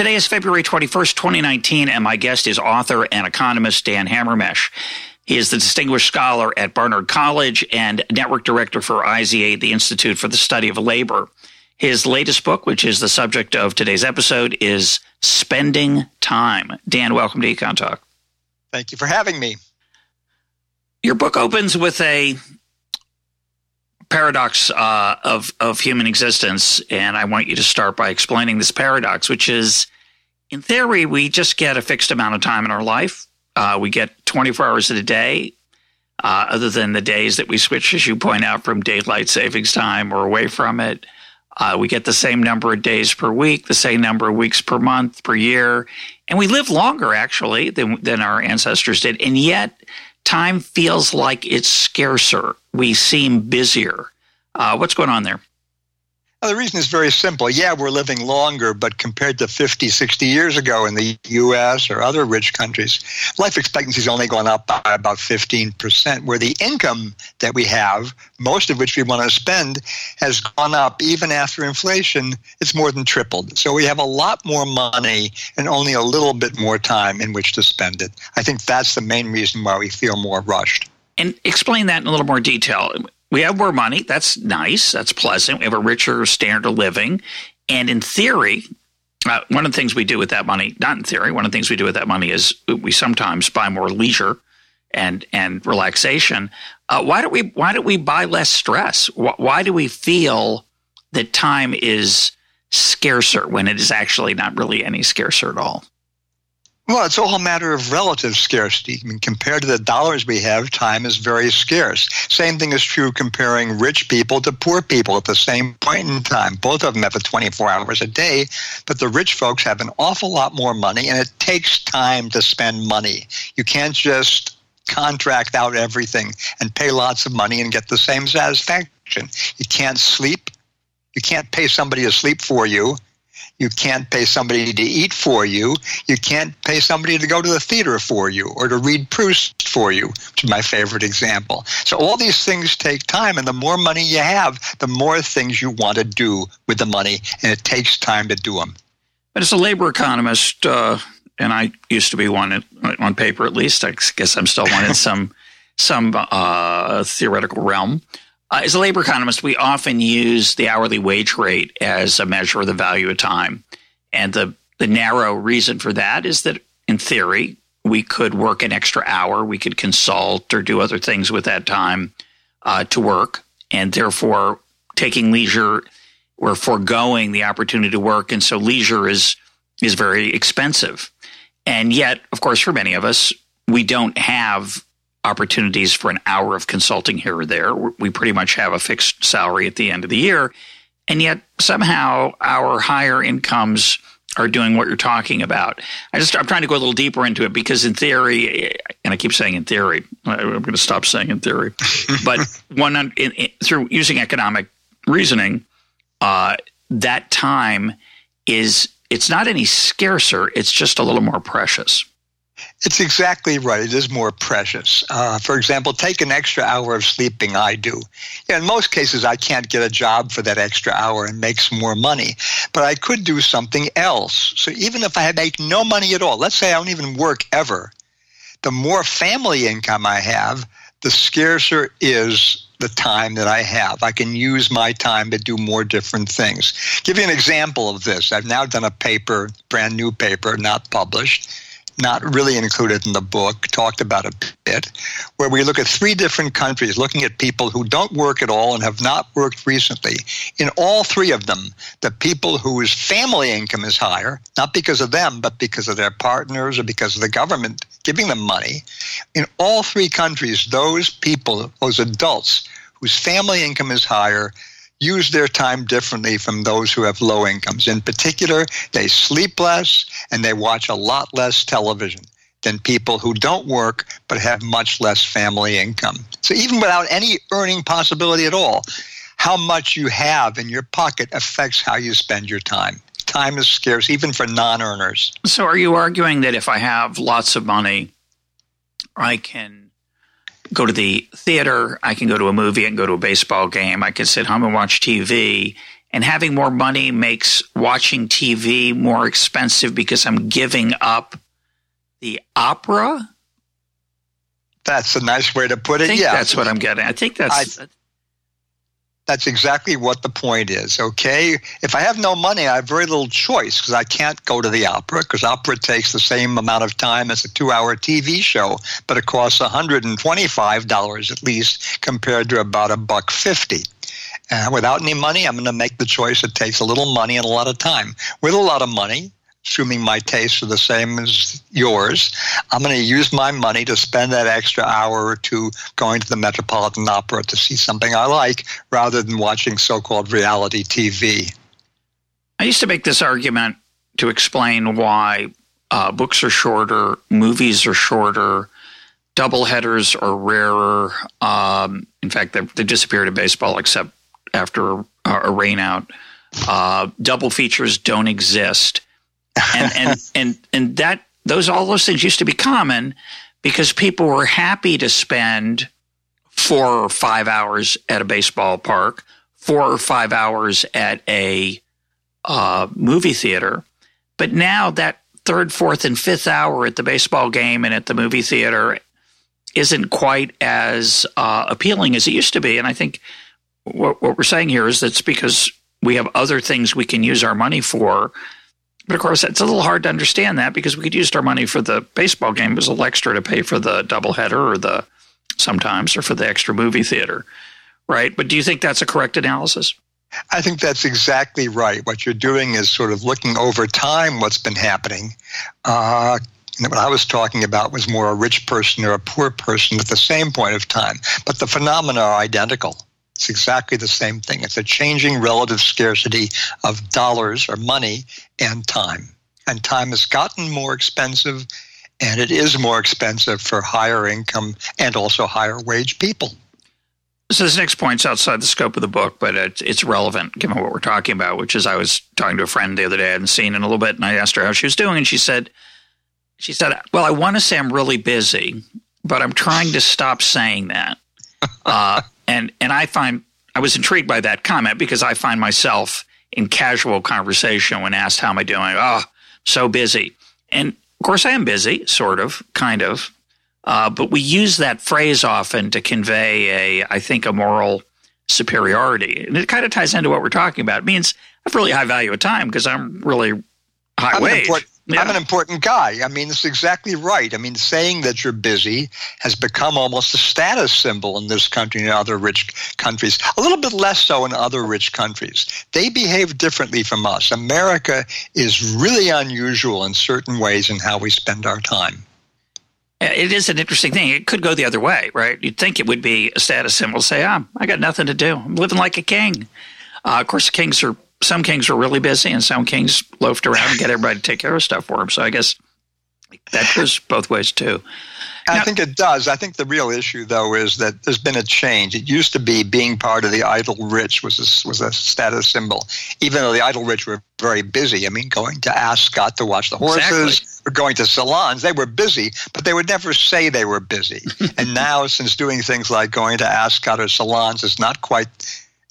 Today is February 21st, 2019, and my guest is author and economist Dan Hamermesh. He is the distinguished scholar at Barnard College and network director for IZA, the Institute for the Study of Labor. His latest book, which is the subject of today's episode, is Spending Time. Dan, welcome to Econ Talk. Thank you for having me. Your book opens with a paradox uh, of of human existence, and I want you to start by explaining this paradox, which is, in theory, we just get a fixed amount of time in our life. Uh, we get 24 hours in a day, uh, other than the days that we switch, as you point out, from daylight savings time or away from it. Uh, we get the same number of days per week, the same number of weeks per month, per year, and we live longer actually than than our ancestors did, and yet time feels like it's scarcer. We seem busier. Uh, what's going on there? The reason is very simple. Yeah, we're living longer, but compared to 50, 60 years ago in the U.S. or other rich countries, life expectancy has only gone up by about 15%, where the income that we have, most of which we want to spend, has gone up even after inflation. It's more than tripled. So we have a lot more money and only a little bit more time in which to spend it. I think that's the main reason why we feel more rushed. And explain that in a little more detail we have more money. That's nice. That's pleasant. We have a richer standard of living. And in theory, uh, one of the things we do with that money, not in theory, one of the things we do with that money is we sometimes buy more leisure and and relaxation. Uh, why don't we why don't we buy less stress? Why, why do we feel that time is scarcer when it is actually not really any scarcer at all? Well, it's all a matter of relative scarcity. I mean, compared to the dollars we have, time is very scarce. Same thing is true comparing rich people to poor people at the same point in time. Both of them have 24 hours a day, but the rich folks have an awful lot more money, and it takes time to spend money. You can't just contract out everything and pay lots of money and get the same satisfaction. You can't sleep. You can't pay somebody to sleep for you you can't pay somebody to eat for you. You can't pay somebody to go to the theater for you or to read Proust for you, which is my favorite example. So all these things take time, and the more money you have, the more things you want to do with the money, and it takes time to do them. But as a labor economist, uh, and I used to be one on paper at least, I guess I'm still one in some some uh, theoretical realm. Uh, as a labor economist, we often use the hourly wage rate as a measure of the value of time. And the, the narrow reason for that is that, in theory, we could work an extra hour, we could consult or do other things with that time uh, to work. And therefore, taking leisure, we're foregoing the opportunity to work. And so leisure is, is very expensive. And yet, of course, for many of us, we don't have opportunities for an hour of consulting here or there. We pretty much have a fixed salary at the end of the year. And yet somehow our higher incomes are doing what you're talking about. I just I'm trying to go a little deeper into it because in theory, and I keep saying in theory, I'm going to stop saying in theory, but one in, in, through using economic reasoning, uh, that time is it's not any scarcer; it's just a little more precious. It's exactly right. It is more precious. Uh, for example, take an extra hour of sleeping. I do. In most cases, I can't get a job for that extra hour and make some more money, but I could do something else. So even if I make no money at all, let's say I don't even work ever, the more family income I have, the scarcer is the time that I have. I can use my time to do more different things. Give you an example of this. I've now done a paper, brand new paper, not published not really included in the book, talked about a bit, where we look at three different countries, looking at people who don't work at all and have not worked recently. In all three of them, the people whose family income is higher, not because of them, but because of their partners or because of the government giving them money, in all three countries, those people, those adults whose family income is higher, use their time differently from those who have low incomes. In particular, they sleep less and they watch a lot less television than people who don't work but have much less family income. So even without any earning possibility at all, how much you have in your pocket affects how you spend your time. Time is scarce even for non earners. So are you arguing that if I have lots of money, I can go to the theater, I can go to a movie, and go to a baseball game, I can sit home and watch TV. And having more money makes watching TV more expensive because I'm giving up the opera. That's a nice way to put it. yeah, that's what I'm getting. I think that's. I, that's exactly what the point is. Okay, if I have no money, I have very little choice because I can't go to the opera because opera takes the same amount of time as a two-hour TV show, but it costs 125 dollars at least compared to about a buck fifty. Uh, without any money, I'm going to make the choice. It takes a little money and a lot of time. With a lot of money, assuming my tastes are the same as yours, I'm going to use my money to spend that extra hour or two going to the Metropolitan Opera to see something I like rather than watching so called reality TV. I used to make this argument to explain why uh, books are shorter, movies are shorter, double headers are rarer. Um, in fact, they, they disappeared in baseball except after a, a rainout. Uh, double features don't exist and and and and that those all those things used to be common because people were happy to spend four or five hours at a baseball park, four or five hours at a uh, movie theater. But now that third, fourth, and fifth hour at the baseball game and at the movie theater isn't quite as uh, appealing as it used to be. And I think what, what we're saying here is that's because we have other things we can use our money for but of course, it's a little hard to understand that because we could use our money for the baseball game as a extra to pay for the doubleheader or the sometimes or for the extra movie theater, right? But do you think that's a correct analysis? I think that's exactly right. What you're doing is sort of looking over time what's been happening. Uh, what I was talking about was more a rich person or a poor person at the same point of time, but the phenomena are identical. It's exactly the same thing. It's a changing relative scarcity of dollars or money and time. And time has gotten more expensive, and it is more expensive for higher income and also higher wage people. So this next point's outside the scope of the book, but it's, it's relevant given what we're talking about, which is I was talking to a friend the other day I hadn't seen in a little bit, and I asked her how she was doing, and she said, she said, well, I want to say I'm really busy, but I'm trying to stop saying that. Uh, and and I find I was intrigued by that comment because I find myself in casual conversation when asked how am I doing. Oh, so busy. And of course, I am busy, sort of, kind of. Uh, but we use that phrase often to convey a, I think, a moral superiority, and it kind of ties into what we're talking about. It means I have really high value of time because I'm really high I'm wage. Yeah. I'm an important guy. I mean, it's exactly right. I mean, saying that you're busy has become almost a status symbol in this country and other rich countries. A little bit less so in other rich countries. They behave differently from us. America is really unusual in certain ways in how we spend our time. It is an interesting thing. It could go the other way, right? You'd think it would be a status symbol. Say, ah, I got nothing to do. I'm living like a king. Uh, of course, kings are some kings were really busy and some kings loafed around and get everybody to take care of stuff for them. So I guess that goes both ways too. I now, think it does. I think the real issue, though, is that there's been a change. It used to be being part of the idle rich was a, was a status symbol, even though the idle rich were very busy. I mean, going to Ascot to watch the horses, exactly. or going to salons, they were busy, but they would never say they were busy. and now, since doing things like going to Ascot or salons is not quite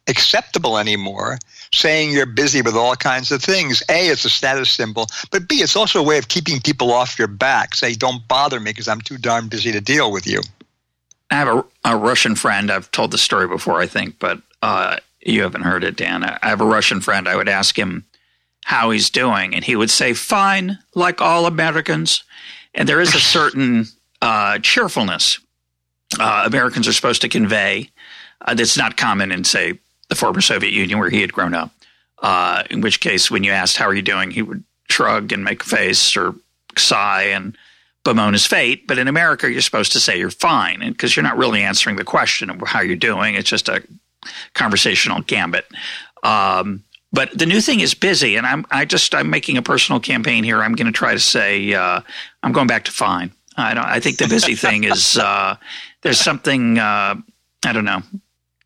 acceptable anymore, saying you're busy with all kinds of things. A, it's a status symbol, but B, it's also a way of keeping people off your back. Say, don't bother me because I'm too darn busy to deal with you. I have a, a Russian friend. I've told the story before, I think, but uh, you haven't heard it, Dan. I have a Russian friend. I would ask him how he's doing, and he would say, fine, like all Americans. And there is a certain uh, cheerfulness uh, Americans are supposed to convey uh, that's not common in, say, the former Soviet Union where he had grown up. Uh, in which case, when you asked, How are you doing? he would shrug and make a face or sigh and bemoan his fate. But in America, you're supposed to say you're fine because you're not really answering the question of how you're doing. It's just a conversational gambit. Um, but the new thing is busy, and I'm I just I'm making a personal campaign here. I'm going to try to say uh, I'm going back to fine. I don't. I think the busy thing is uh, there's something uh, I don't know.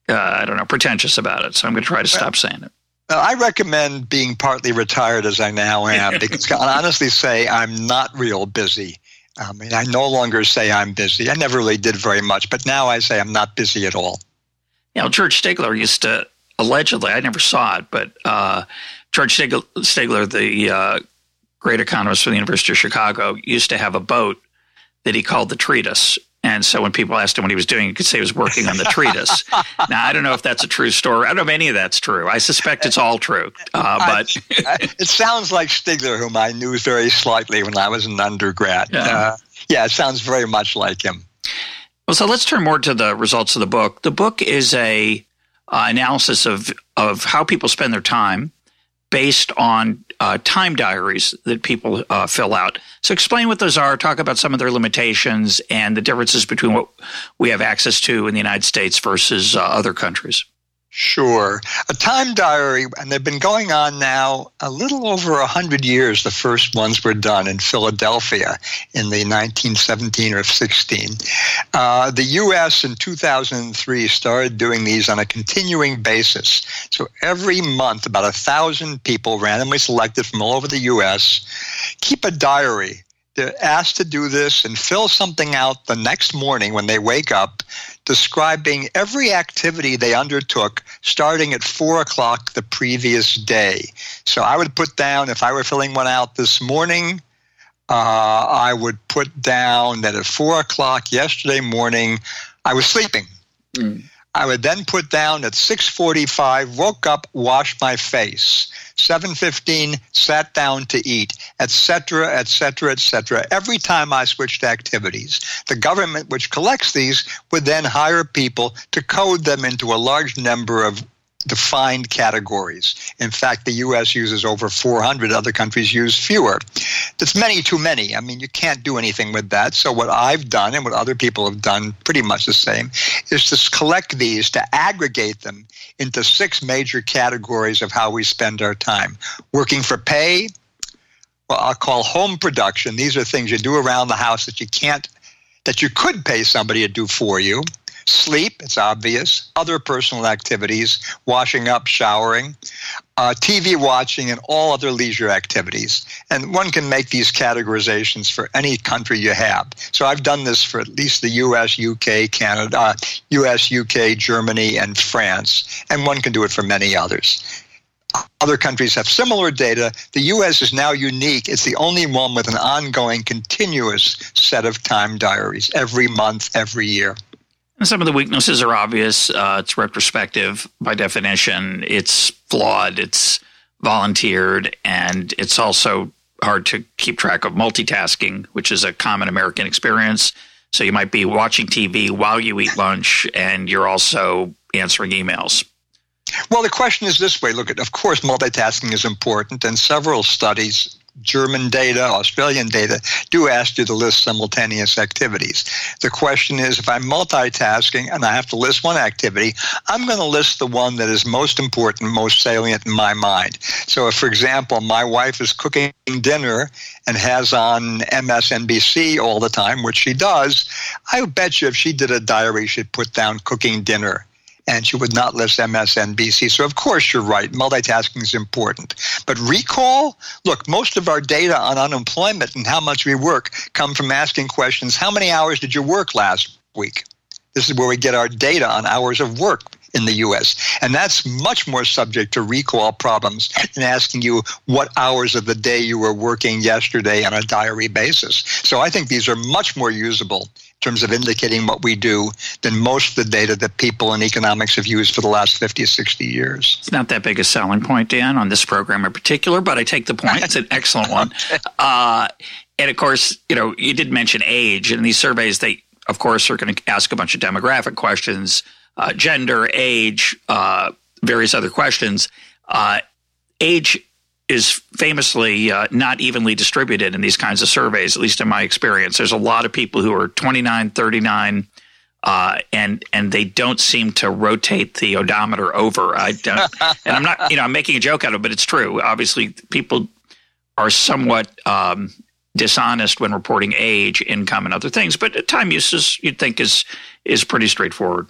Uh, I don't know pretentious about it. So I'm going to try to stop saying it. I recommend being partly retired as I now am because I honestly say I'm not real busy. I mean, I no longer say I'm busy. I never really did very much, but now I say I'm not busy at all. You know, George Stigler used to allegedly, I never saw it, but uh, George Stigler, the uh, great economist from the University of Chicago, used to have a boat that he called the Treatise. And so when people asked him what he was doing, he could say he was working on the treatise. now, I don't know if that's a true story. I don't know if any of that's true. I suspect it's all true. Uh, but it sounds like Stigler, whom I knew very slightly when I was an undergrad. Yeah, uh, yeah it sounds very much like him. Well, so let's turn more to the results of the book. The book is a uh, analysis of of how people spend their time based on uh, time diaries that people uh, fill out. So, explain what those are, talk about some of their limitations and the differences between what we have access to in the United States versus uh, other countries. Sure. A time diary, and they've been going on now a little over 100 years. The first ones were done in Philadelphia in the 1917 or 16. Uh, the U.S. in 2003 started doing these on a continuing basis. So every month, about a thousand people randomly selected from all over the U.S. keep a diary they're asked to do this and fill something out the next morning when they wake up, describing every activity they undertook starting at four o'clock the previous day. So I would put down, if I were filling one out this morning, uh, I would put down that at four o'clock yesterday morning, I was sleeping. Mm. I would then put down at 6:45, woke up, washed my face. 7:15, sat down to eat, etc., etc., etc. Every time I switched activities, the government, which collects these, would then hire people to code them into a large number of defined categories. In fact, the U.S. uses over 400, other countries use fewer. That's many too many. I mean, you can't do anything with that. So, what I've done and what other people have done, pretty much the same, is to collect these, to aggregate them into six major categories of how we spend our time working for pay. Well, I'll call home production. These are things you do around the house that you can't, that you could pay somebody to do for you Sleep, it's obvious. Other personal activities, washing up, showering, uh, TV watching, and all other leisure activities. And one can make these categorizations for any country you have. So I've done this for at least the US, UK, Canada, US, UK, Germany, and France. And one can do it for many others. Other countries have similar data. The US is now unique. It's the only one with an ongoing, continuous set of time diaries every month, every year. And some of the weaknesses are obvious. Uh, it's retrospective by definition. It's flawed. It's volunteered, and it's also hard to keep track of multitasking, which is a common American experience. So you might be watching TV while you eat lunch, and you're also answering emails. Well, the question is this way look, at, of course, multitasking is important, and several studies German data, Australian data do ask you to list simultaneous activities. The question is if I'm multitasking and I have to list one activity, I'm going to list the one that is most important, most salient in my mind. So, if, for example, my wife is cooking dinner and has on MSNBC all the time, which she does, I bet you if she did a diary, she'd put down cooking dinner and she would not list MSNBC. So, of course, you're right. Multitasking is important. But recall look, most of our data on unemployment and how much we work come from asking questions how many hours did you work last week? This is where we get our data on hours of work in the US. And that's much more subject to recall problems than asking you what hours of the day you were working yesterday on a diary basis. So I think these are much more usable terms of indicating what we do than most of the data that people in economics have used for the last 50 or 60 years. It's not that big a selling point, Dan, on this program in particular, but I take the point. It's an excellent one. Uh, and of course, you know, you did mention age, and these surveys, they, of course, are going to ask a bunch of demographic questions, uh, gender, age, uh, various other questions. Uh, age is famously uh, not evenly distributed in these kinds of surveys, at least in my experience. There's a lot of people who are 29, 39, Uh, and and they don't seem to rotate the odometer over. I don't, and I'm not, you know, I'm making a joke out of it, but it's true. Obviously, people are somewhat um, dishonest when reporting age, income, and other things. But time uses, you'd think, is is pretty straightforward.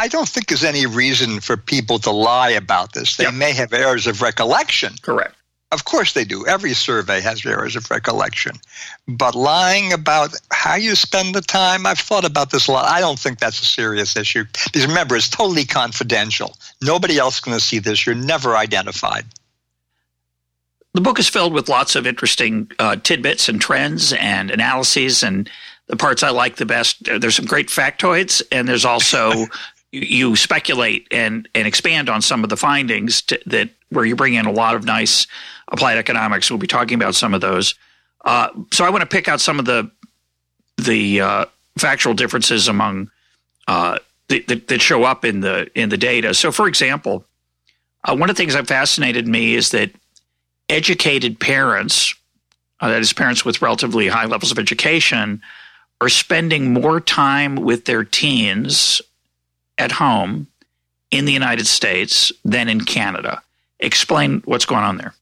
I don't think there's any reason for people to lie about this. They yep. may have errors of recollection. Correct. Of course they do. Every survey has errors of recollection. But lying about how you spend the time, I've thought about this a lot. I don't think that's a serious issue. Because remember, it's totally confidential. Nobody else is going to see this. You're never identified the book is filled with lots of interesting uh, tidbits and trends and analyses and the parts I like the best. There's some great factoids, and there's also you, speculate and and expand on some of the findings to, that where you bring in a lot of nice applied economics. We'll be talking about some of those. Uh, so I want to pick out some of the the uh, factual differences among uh, that, that show up in the in the data. So, for example, uh, one of the things that fascinated me is that educated parents, uh, that is, parents with relatively high levels of education, are spending more time with their teens at home in the United States than in Canada. Explain what's going on there.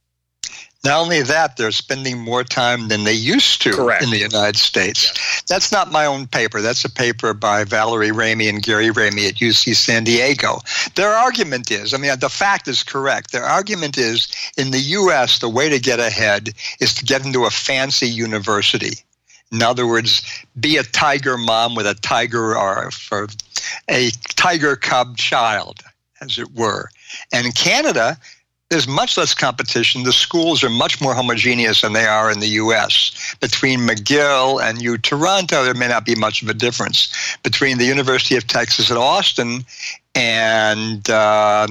Not only that, they're spending more time than they used to Correct. in the United States. Yes. That's not my own paper. That's a paper by Valerie Ramey and Gary Ramey at UC San Diego. Their argument is, I mean, the fact is correct. Their argument is in the U.S., the way to get ahead is to get into a fancy university. In other words, be a tiger mom with a tiger or for a tiger cub child, as it were. And in Canada, there's much less competition. The schools are much more homogeneous than they are in the U.S. Between McGill and U Toronto, there may not be much of a difference. Between the University of Texas at Austin and uh,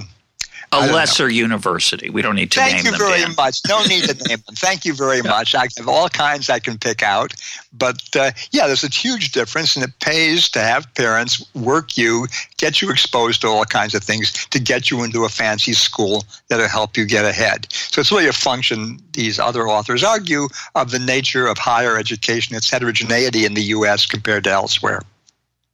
a lesser know. university. We don't need to Thank name you very Dan. much. No need to name them. Thank you very yeah. much. I have all kinds I can pick out. But uh, yeah, there's a huge difference, and it pays to have parents work you, get you exposed to all kinds of things to get you into a fancy school that'll help you get ahead. So it's really a function, these other authors argue, of the nature of higher education, its heterogeneity in the U.S. compared to elsewhere.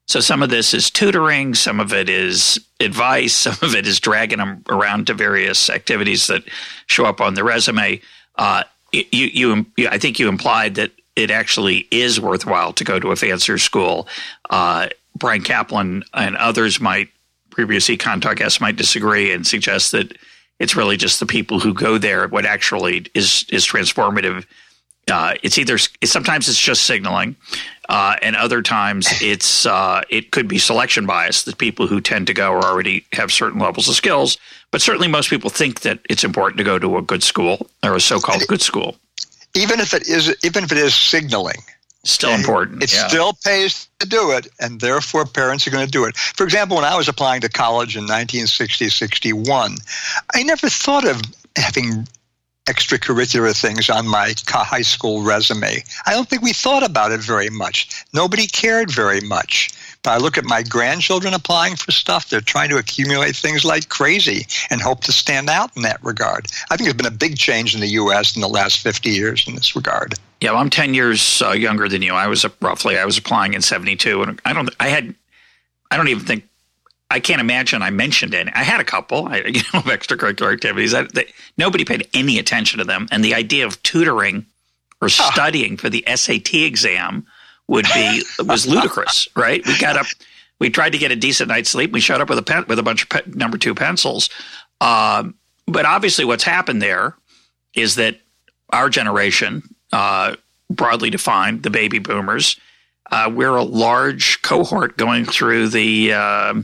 So some of this is tutoring, some of it is advice, some of it is dragging them around to various activities that show up on the resume. Uh, you, you, I think you implied that it actually is worthwhile to go to a fancier school. Uh, Bryan Caplan and others might, previous econ talk guests might disagree and suggest that it's really just the people who go there what actually is is transformative. Uh, it's either sometimes it's just signaling, uh, and other times it's uh, it could be selection bias that people who tend to go or already have certain levels of skills. But certainly, most people think that it's important to go to a good school or a so-called good school. Even if it is, even if it is signaling, still important. It yeah. still pays to do it, and therefore parents are going to do it. For example, when I was applying to college in 1960, 61, I never thought of having extracurricular things on my high school resume. I don't think we thought about it very much. Nobody cared very much. But I look at my grandchildren applying for stuff. They're trying to accumulate things like crazy and hope to stand out in that regard. I think there's been a big change in the U.S. in the last 50 years in this regard. Yeah, well, I'm 10 years uh, younger than you. I was roughly, I was applying in 72. And I don't, I had, I don't even think I can't imagine I mentioned it. I had a couple, I, you know, of extracurricular activities. I, they, nobody paid any attention to them, and the idea of tutoring or studying for the SAT exam would be was ludicrous, right? We got up, we tried to get a decent night's sleep. We showed up with a pen, with a bunch of pe- number two pencils. Um, but obviously, what's happened there is that our generation, uh, broadly defined, the baby boomers, uh, we're a large cohort going through the uh,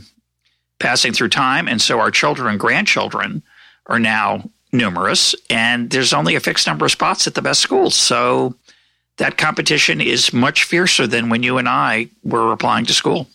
passing through time. And so our children and grandchildren are now numerous, and there's only a fixed number of spots at the best schools. So that competition is much fiercer than when you and I were applying to school.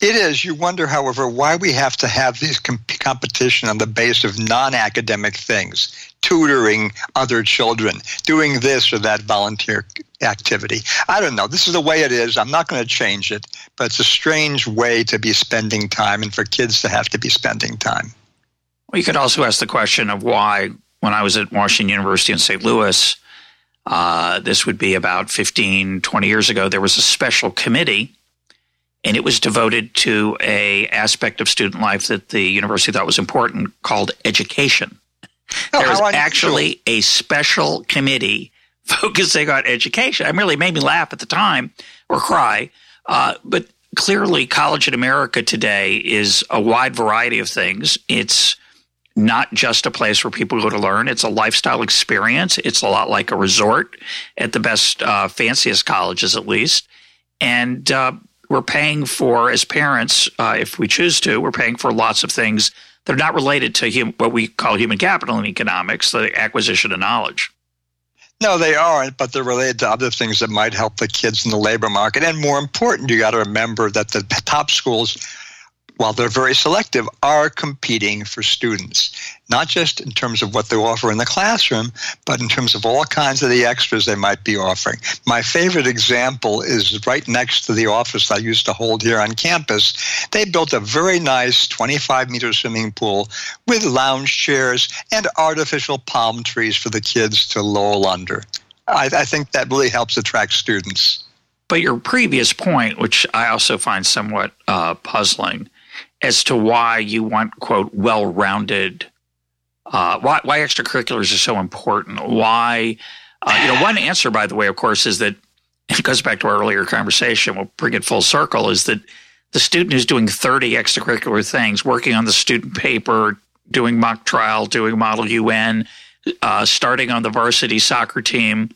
It is. You wonder, however, why we have to have this comp- competition on the base of non academic things, tutoring other children, doing this or that volunteer activity. I don't know. This is the way it is. I'm not going to change it, but it's a strange way to be spending time and for kids to have to be spending time. Well, you could also ask the question of why, when I was at Washington University in St. Louis, uh, this would be about 15, 20 years ago, there was a special committee and it was devoted to a aspect of student life that the university thought was important called education. Oh, there was actually a special committee focusing on education. It really made me laugh at the time or cry. Uh, but clearly, college in America today is a wide variety of things. It's not just a place where people go to learn. It's a lifestyle experience. It's a lot like a resort at the best, uh, fanciest colleges, at least. And uh, we're paying for, as parents, uh, if we choose to, we're paying for lots of things that are not related to hum- what we call human capital in economics, the acquisition of knowledge. No, they aren't, but they're related to other things that might help the kids in the labor market. And more important, you got to remember that the top schools while they're very selective, are competing for students, not just in terms of what they offer in the classroom, but in terms of all kinds of the extras they might be offering. My favorite example is right next to the office I used to hold here on campus. They built a very nice 25 meter swimming pool with lounge chairs and artificial palm trees for the kids to loll under. I, I think that really helps attract students. But your previous point, which I also find somewhat uh, puzzling, as to why you want quote well-rounded uh, why, why extracurriculars are so important why uh, you know one answer by the way of course is that it goes back to our earlier conversation we'll bring it full circle is that the student who's doing 30 extracurricular things working on the student paper doing mock trial doing model un uh, starting on the varsity soccer team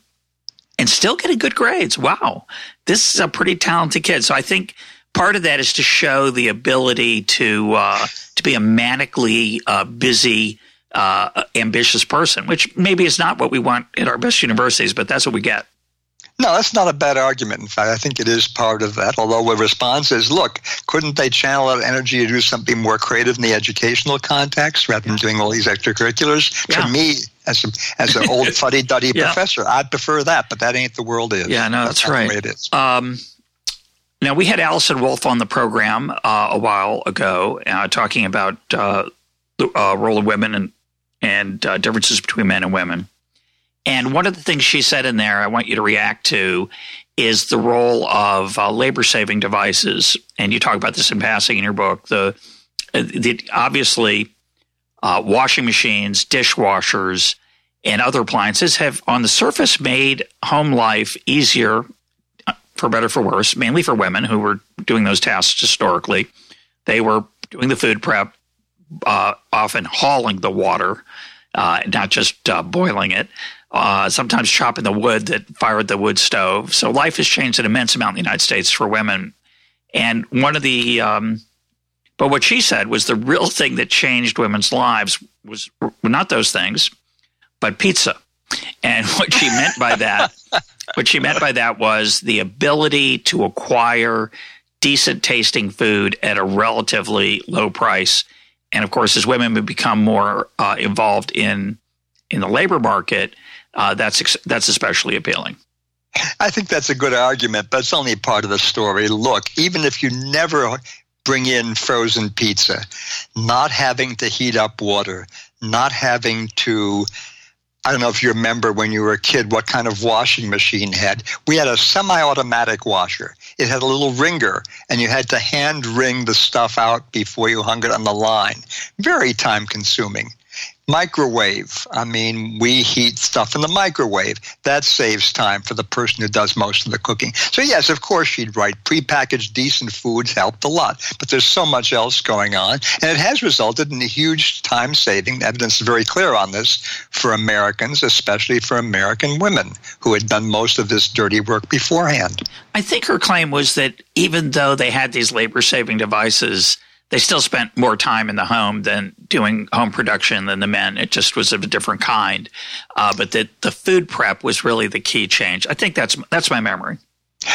and still getting good grades. Wow. This is a pretty talented kid. So i think part of that is to show the ability to uh, to be a manically uh, busy, uh, ambitious person, which maybe is not what we want at our best universities, but that's what we get. No, that's not a bad argument. In fact, I think it is part of that. Although the response is, look, couldn't they channel that energy to do something more creative in the educational context rather than doing all these extracurriculars? Yeah. To me, as a, as an old fuddy duddy yeah. professor, I'd prefer that, but that ain't the world is. Yeah, no, that's, that's right. it is. Um, now, we had Alison Wolf on the program uh, a while ago uh, talking about uh, the uh, role of women and, and uh, differences between men and women. And one of the things she said in there, I want you to react to, is the role of uh, labor saving devices. And you talk about this in passing in your book. The, the obviously, washing machines, dishwashers, and other appliances have, on the surface, made home life easier for better for worse, mainly for women who were doing those tasks historically. They were doing the food prep, uh, often hauling the water, uh, not just uh, boiling it. Uh, sometimes chopping the wood that fired the wood stove. So life has changed an immense amount in the United States for women. And one of the, um, but what she said was the real thing that changed women's lives was not those things, but pizza. And what she meant by that what she meant by that was the ability to acquire decent tasting food at a relatively low price. And of course, as women become more uh, involved in in the labor market, uh, that's that's especially appealing. I think that's a good argument, but it's only part of the story. Look, even if you never bring in frozen pizza, not having to heat up water, not having to I don't know if you remember when you were a kid what kind of washing machine had. We had a semi automatic washer. It had a little wringer, and you had to hand wring the stuff out before you hung it on the line. Very time consuming. Microwave. I mean, we heat stuff in the microwave. That saves time for the person who does most of the cooking. So, yes, of course, she'd write Prepackaged, decent foods helped a lot. But there's so much else going on. And it has resulted in a huge time saving. Evidence is very clear on this for Americans, especially for American women who had done most of this dirty work beforehand. I think her claim was that even though they had these labor saving devices, they still spent more time in the home than doing home production than the men. It just was of a different kind. Uh, but that the food prep was really the key change. I think that's that's my memory.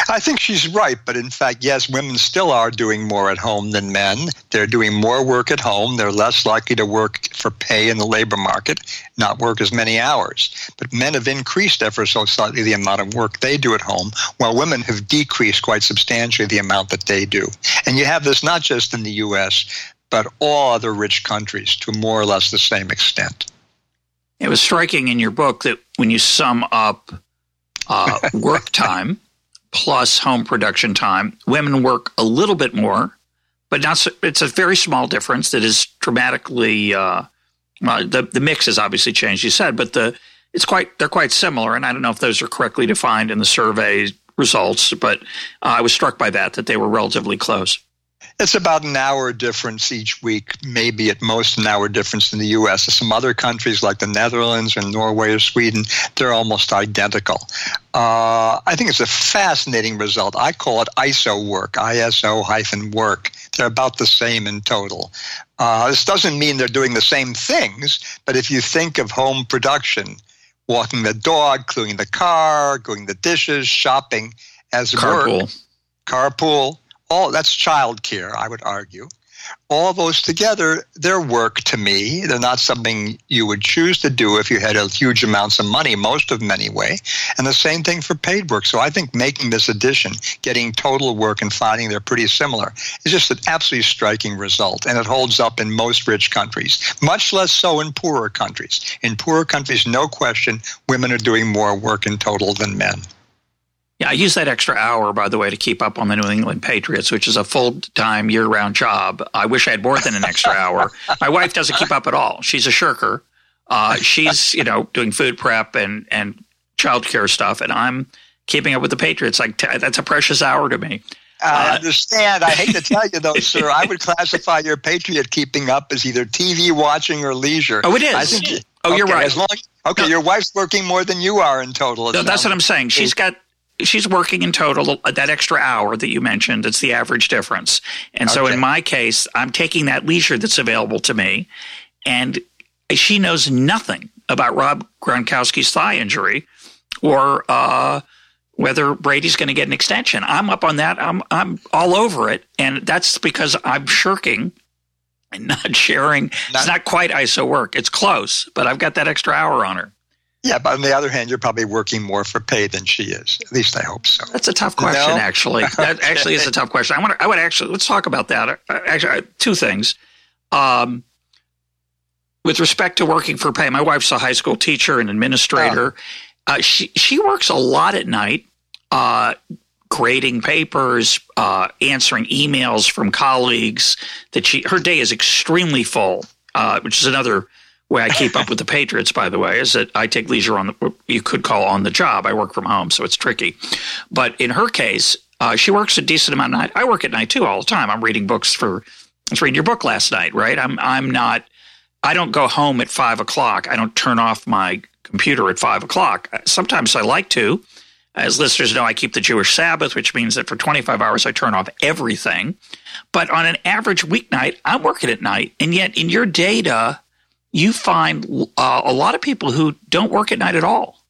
I think she's right, but in fact, yes, women still are doing more at home than men. They're doing more work at home. They're less likely to work for pay in the labor market, not work as many hours. But men have increased ever so slightly the amount of work they do at home, while women have decreased quite substantially the amount that they do. And you have this not just in the U.S., but all other rich countries to more or less the same extent. It was striking in your book that when you sum up uh, work time, plus home production time. Women work a little bit more, but not. So, it's a very small difference that is dramatically. Uh, well, the the mix has obviously changed. You said, but the it's quite they're quite similar, and I don't know if those are correctly defined in the survey results, but uh, I was struck by that that they were relatively close. It's about an hour difference each week, maybe at most an hour difference in the U.S. Some other countries like the Netherlands and Norway or Sweden, they're almost identical. Uh, I think it's a fascinating result. I call it ISO work, ISO hyphen work. They're about the same in total. Uh, this doesn't mean they're doing the same things, but if you think of home production, walking the dog, cleaning the car, doing the dishes, shopping as carpool. work, carpool, all that's childcare, I would argue. All those together, they're work to me. They're not something you would choose to do if you had a huge amounts of money, most of them anyway. And the same thing for paid work. So I think making this addition, getting total work and finding they're pretty similar, is just an absolutely striking result. And it holds up in most rich countries, much less so in poorer countries. In poorer countries, no question, women are doing more work in total than men. Yeah, I use that extra hour, by the way, to keep up on the New England Patriots, which is a full time, year round job. I wish I had more than an extra hour. My wife doesn't keep up at all. She's a shirker. Uh, she's, you know, doing food prep and, and childcare stuff, and I'm keeping up with the Patriots. Like, t- that's a precious hour to me. I uh, understand. I hate to tell you, though, sir. I would classify your patriot keeping up as either TV watching or leisure. Oh, it is. I think, oh, okay, you're right. As long, okay, no, your wife's working more than you are in total. No, that's what I'm saying. She's got she's working in total that extra hour that you mentioned. It's the average difference. And okay. so in my case, I'm taking that leisure that's available to me, and she knows nothing about Rob Gronkowski's thigh injury or uh, whether Brady's going to get an extension. I'm up on that. I'm I'm all over it, and that's because I'm shirking and not sharing. Not, it's not quite ISO work. It's close, but I've got that extra hour on her. Yeah, but on the other hand, you're probably working more for pay than she is. At least I hope so. That's a tough question, no? actually. That actually is a tough question. I want. To, I would actually let's talk about that. Uh, actually, uh, two things. Um, with respect to working for pay, my wife's a high school teacher and administrator. Oh. Uh, she she works a lot at night, uh, grading papers, uh, answering emails from colleagues. That she her day is extremely full, uh, which is another way I keep up with the Patriots, by the way, is that I take leisure on the, you could call on the job. I work from home, so it's tricky. But in her case, uh, she works a decent amount of night. I work at night too all the time. I'm reading books for, I was reading your book last night, right? I'm, I'm not, I don't go home at five o'clock. I don't turn off my computer at five o'clock. Sometimes I like to. As listeners know, I keep the Jewish Sabbath, which means that for 25 hours I turn off everything. But on an average weeknight, I'm working at night. And yet in your data, you find uh, a lot of people who don't work at night at all.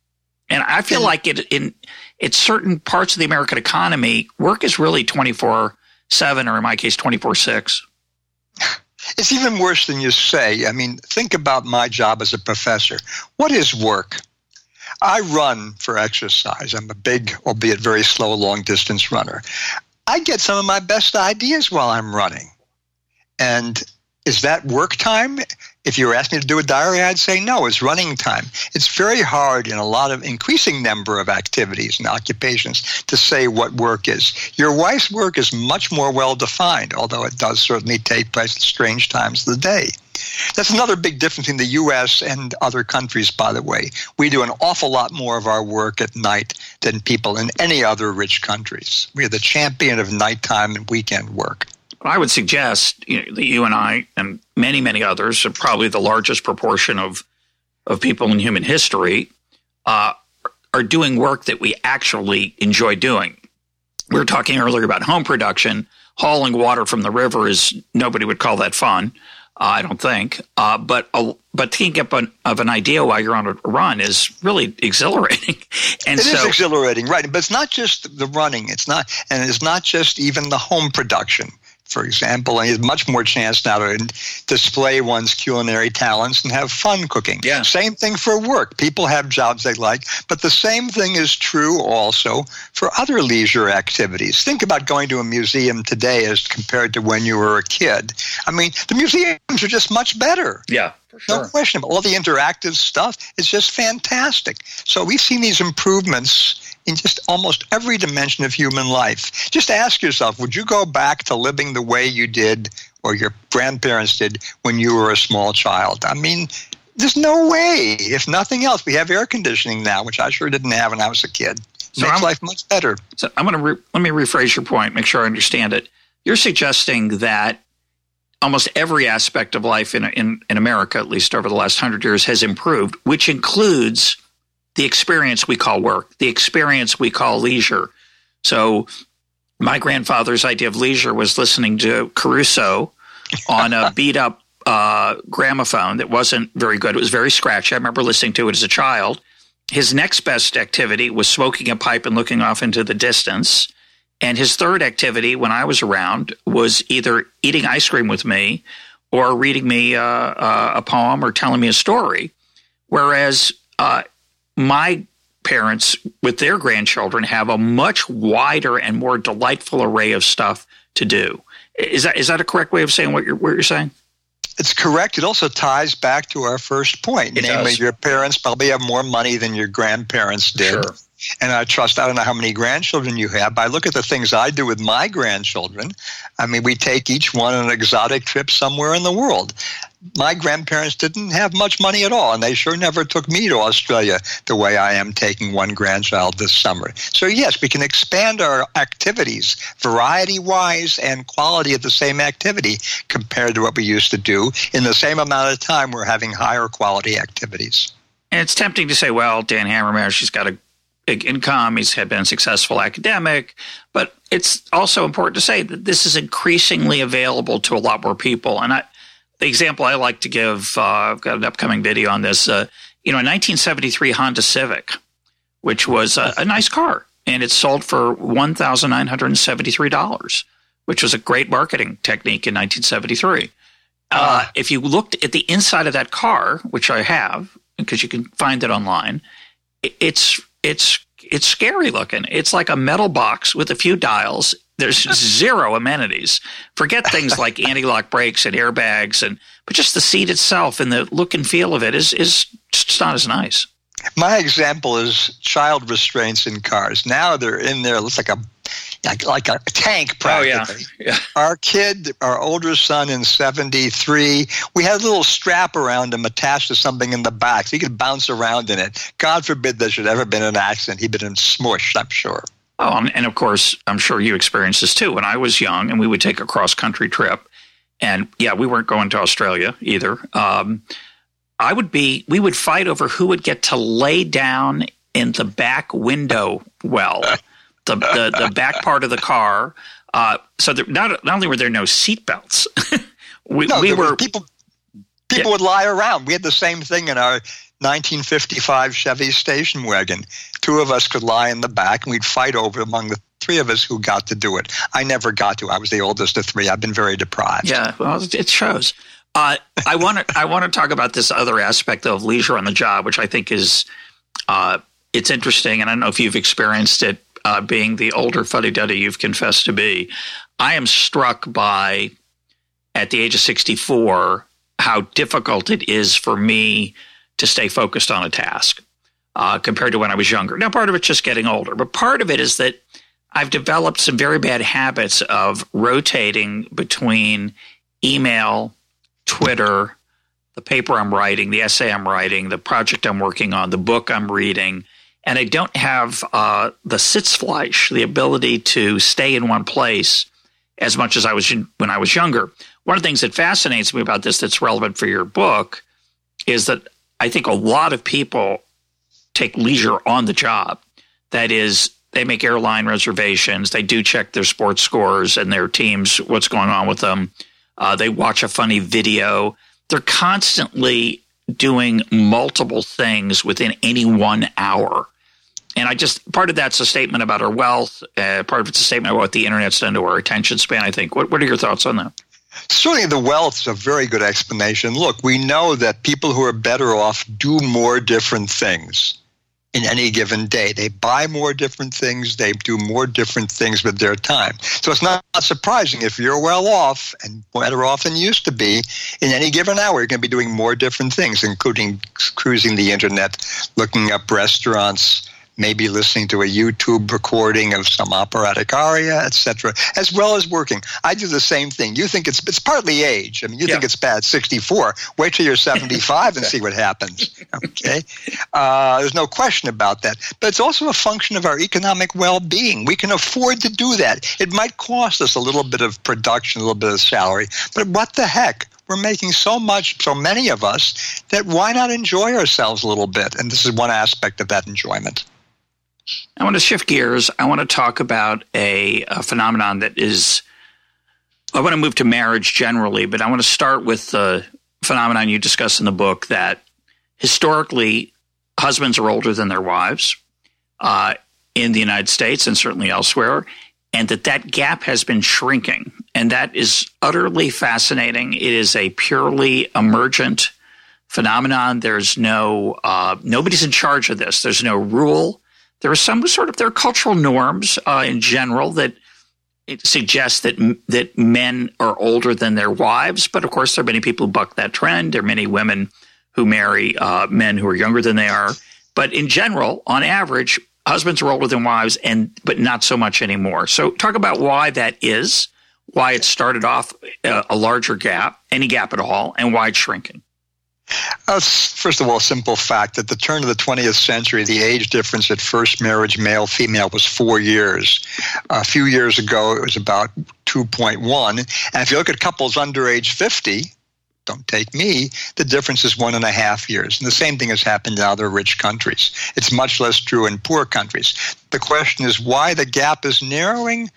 And I feel like it in it's certain parts of the American economy, work is really 24 7, or in my case, 24 6. It's even worse than you say. I mean, think about my job as a professor. What is work? I run for exercise. I'm a big, albeit very slow, long distance runner. I get some of my best ideas while I'm running. And is that work time? If you were asking me to do a diary, I'd say no, it's running time. It's very hard in a lot of increasing number of activities and occupations to say what work is. Your wife's work is much more well defined, although it does certainly take place at strange times of the day. That's another big difference in the U.S. and other countries, by the way. We do an awful lot more of our work at night than people in any other rich countries. We are the champion of nighttime and weekend work. I would suggest you know, that you and I and many, many others, are probably the largest proportion of of people in human history, uh, are doing work that we actually enjoy doing. We were talking earlier about home production. Hauling water from the river is nobody would call that fun. Uh, I don't think. Uh, but uh, but thinking up an, of an idea while you're on a run is really exhilarating. and it so, is exhilarating, right? But it's not just the running. It's not, and it's not just even the home production for example, and he has much more chance now to display one's culinary talents and have fun cooking. Yeah. Same thing for work. People have jobs they like, but the same thing is true also for other leisure activities. Think about going to a museum today as compared to when you were a kid. I mean, the museums are just much better. Yeah. Sure. No question. All the interactive stuff is just fantastic. So we've seen these improvements in just almost every dimension of human life. Just ask yourself would you go back to living the way you did or your grandparents did when you were a small child? I mean, there's no way. If nothing else, we have air conditioning now, which I sure didn't have when I was a kid. So Makes I'm, life much better. So I'm going to re- let me rephrase your point, make sure I understand it. You're suggesting that almost every aspect of life in, in, in America, at least over the last hundred years, has improved, which includes the experience we call work, the experience we call leisure. So, my grandfather's idea of leisure was listening to Caruso on a beat up uh, gramophone that wasn't very good. It was very scratchy. I remember listening to it as a child. His next best activity was smoking a pipe and looking off into the distance. And his third activity when I was around was either eating ice cream with me or reading me uh, uh, a poem or telling me a story. Whereas uh, my parents, with their grandchildren, have a much wider and more delightful array of stuff to do. Is that is that a correct way of saying what you're what you're saying? It's correct. It also ties back to our first point, it namely, does. your parents probably have more money than your grandparents did. Sure. And I trust, I don't know how many grandchildren you have, but I look at the things I do with my grandchildren. I mean, we take each one on an exotic trip somewhere in the world. My grandparents didn't have much money at all, and they sure never took me to Australia the way I am taking one grandchild this summer. So, yes, we can expand our activities variety wise and quality of the same activity compared to what we used to do. In the same amount of time, we're having higher quality activities. And it's tempting to say, well, Dan Hamermesh, she's got a big income. He's had been a successful academic, but it's also important to say that this is increasingly available to a lot more people. And I, the example I like to give, uh, I've got an upcoming video on this. Uh, you know, a 1973 Honda Civic, which was a, a nice car, and it sold for one thousand nine hundred seventy-three dollars, which was a great marketing technique in 1973. Uh, if you looked at the inside of that car, which I have, because you can find it online, it's it's it's scary looking. It's like a metal box with a few dials. There's zero amenities. Forget things like anti-lock brakes and airbags, and but just the seat itself and the look and feel of it is is just not as nice. My example is child restraints in cars. Now they're in there. It looks like a like, like a tank practically. Oh, yeah. yeah. Our kid, our older son in 73, we had a little strap around him attached to something in the back so he could bounce around in it. God forbid there should ever been an accident. He'd been smushed, I'm sure. Oh, and of course, I'm sure you experienced this too. When I was young and we would take a cross country trip, and yeah, we weren't going to Australia either. Um, I would be, we would fight over who would get to lay down in the back window well. the, the, the back part of the car. Uh, so there, not not only were there no seat belts, we, no, we were people. People yeah. would lie around. We had the same thing in our 1955 Chevy station wagon. Two of us could lie in the back, and we'd fight over among the three of us who got to do it. I never got to. I was the oldest of three. I've been very deprived. Yeah, well, it shows. Uh, I want to I want to talk about this other aspect of leisure on the job, which I think is uh, it's interesting, and I don't know if you've experienced it uh, being the older fuddy duddy you've confessed to be, I am struck by, at the age of 64, how difficult it is for me to stay focused on a task uh, compared to when I was younger. Now, part of it's just getting older, but part of it is that I've developed some very bad habits of rotating between email, Twitter, the paper I'm writing, the essay I'm writing, the project I'm working on, the book I'm reading and I don't have uh, the sitzfleisch, the ability to stay in one place as much as I was when I was younger. One of the things that fascinates me about this that's relevant for your book is that I think a lot of people take leisure on the job. That is, they make airline reservations, they do check their sports scores and their teams, what's going on with them. Uh, they watch a funny video. They're constantly doing multiple things within any one hour. And I just part of that's a statement about our wealth. Uh, part of it's a statement about what the internet's done to our attention span. I think. What What are your thoughts on that? Certainly, the wealth's a very good explanation. Look, we know that people who are better off do more different things. In any given day. They buy more different things, they do more different things with their time. So it's not, surprising if you're well off and better off than you used to be, in any given hour, you're going to be doing more different things, including cruising the internet, looking up restaurants, maybe listening to a YouTube recording of some operatic aria, etc., as well as working. I do the same thing. You think it's it's partly age. I mean, you yeah. think it's bad. Sixty-four. Wait till you're seventy-five and see what happens. Okay, uh, there's no question about that. But it's also a function of our economic well-being. We can afford to do that. It might cost us a little bit of production, a little bit of salary, but what the heck? we're making so much, so many of us, that why not enjoy ourselves a little bit? And this is one aspect of that enjoyment. I want to shift gears. I want to talk about a, a, phenomenon that is. I want to move to marriage generally, but I want to start with the phenomenon you discuss in the book that historically husbands are older than their wives uh, in the United States and certainly elsewhere, and that that gap has been shrinking, and that is utterly fascinating. It is a purely emergent phenomenon. There's no uh, nobody's in charge of this. There's no rule there are some sort of there are cultural norms uh, in general that suggest that that men are older than their wives, but of course there are many people who buck that trend. There are many women who marry uh, men who are younger than they are, but in general, on average, husbands are older than wives, and but not so much anymore. So talk about why that is, why it started off uh, a larger gap, any gap at all, and why it's shrinking. Uh, first of all, simple fact at the turn of the 20th century, the age difference at first marriage, male female, was four years. A few years ago, it was about 2.1. And if you look at couples under age 50, don't take me, the difference is one and a half years. And the same thing has happened in other rich countries. It's much less true in poor countries. The question is why the gap is narrowing.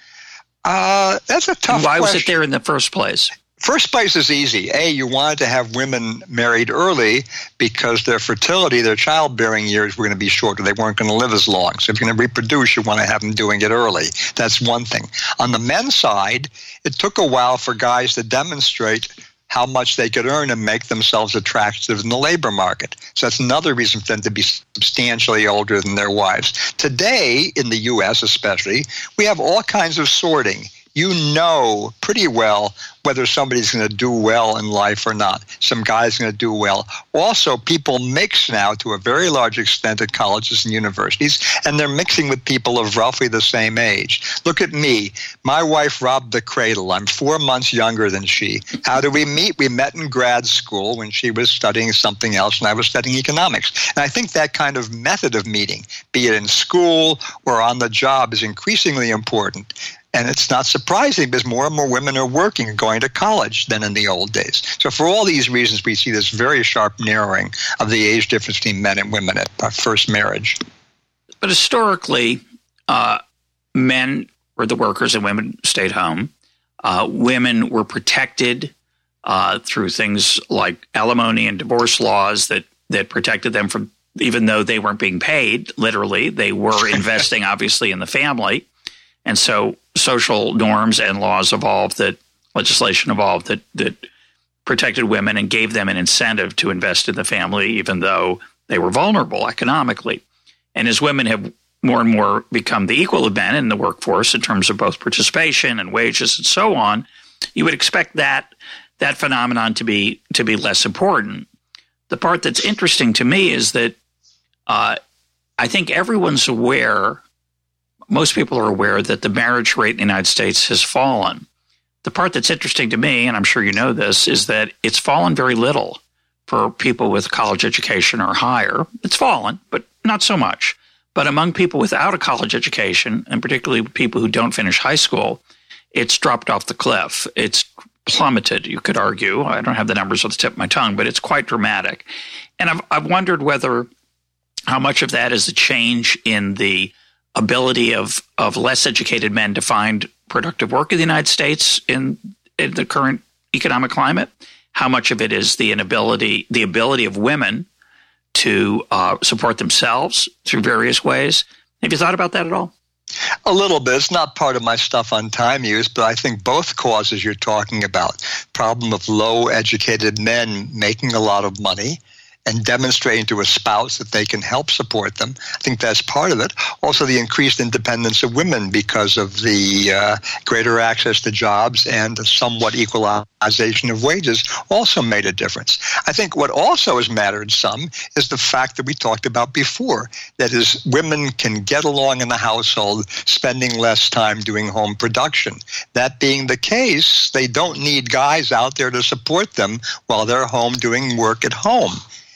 Uh, that's a tough. why question. was it there in the first place? First place is easy. A, you wanted to have women married early because their fertility, their childbearing years were going to be shorter. They weren't going to live as long. So if you're going to reproduce, you want to have them doing it early. That's one thing. On the men's side, it took a while for guys to demonstrate how much they could earn and make themselves attractive in the labor market. So that's another reason for them to be substantially older than their wives. Today, in the U.S. especially, we have all kinds of sorting you know pretty well whether somebody's going to do well in life or not. Some guy's going to do well. Also, people mix now to a very large extent at colleges and universities, and they're mixing with people of roughly the same age. Look at me. My wife robbed the cradle. I'm four months younger than she. How do we meet? We met in grad school when she was studying something else and I was studying economics. And I think that kind of method of meeting, be it in school or on the job, is increasingly important. And it's not surprising because more and more women are working and going to college than in the old days. So, for all these reasons, we see this very sharp narrowing of the age difference between men and women at first marriage. But historically, uh, men were the workers and women stayed home. Uh, women were protected uh, through things like alimony and divorce laws that, that protected them from, even though they weren't being paid, literally, they were investing, obviously, in the family. And so social norms and laws evolved that legislation evolved that, that protected women and gave them an incentive to invest in the family, even though they were vulnerable economically. And as women have more and more become the equal of men in the workforce in terms of both participation and wages and so on, you would expect that that phenomenon to be to be less important. The part that's interesting to me is that uh, I think everyone's aware most people are aware that the marriage rate in the United States has fallen. The part that's interesting to me, and I'm sure you know this, is that it's fallen very little for people with college education or higher. It's fallen, but not so much. But among people without a college education, and particularly people who don't finish high school, it's dropped off the cliff. It's plummeted, you could argue. I don't have the numbers on the tip of my tongue, but it's quite dramatic. And I've, I've wondered whether how much of that is a change in the ability of, of less educated men to find productive work in the United States in, in the current economic climate? How much of it is the inability, the ability of women to uh, support themselves through various ways? Have you thought about that at all? A little bit. It's not part of my stuff on time use, but I think both causes you're talking about problem of low educated men making a lot of money and demonstrating to a spouse that they can help support them. I think that's part of it. Also, the increased independence of women because of the uh, greater access to jobs and the somewhat equalization of wages also made a difference. I think what also has mattered some is the fact that we talked about before that is, women can get along in the household, spending less time doing home production. That being the case, they don't need guys out there to support them while they're home doing work at home.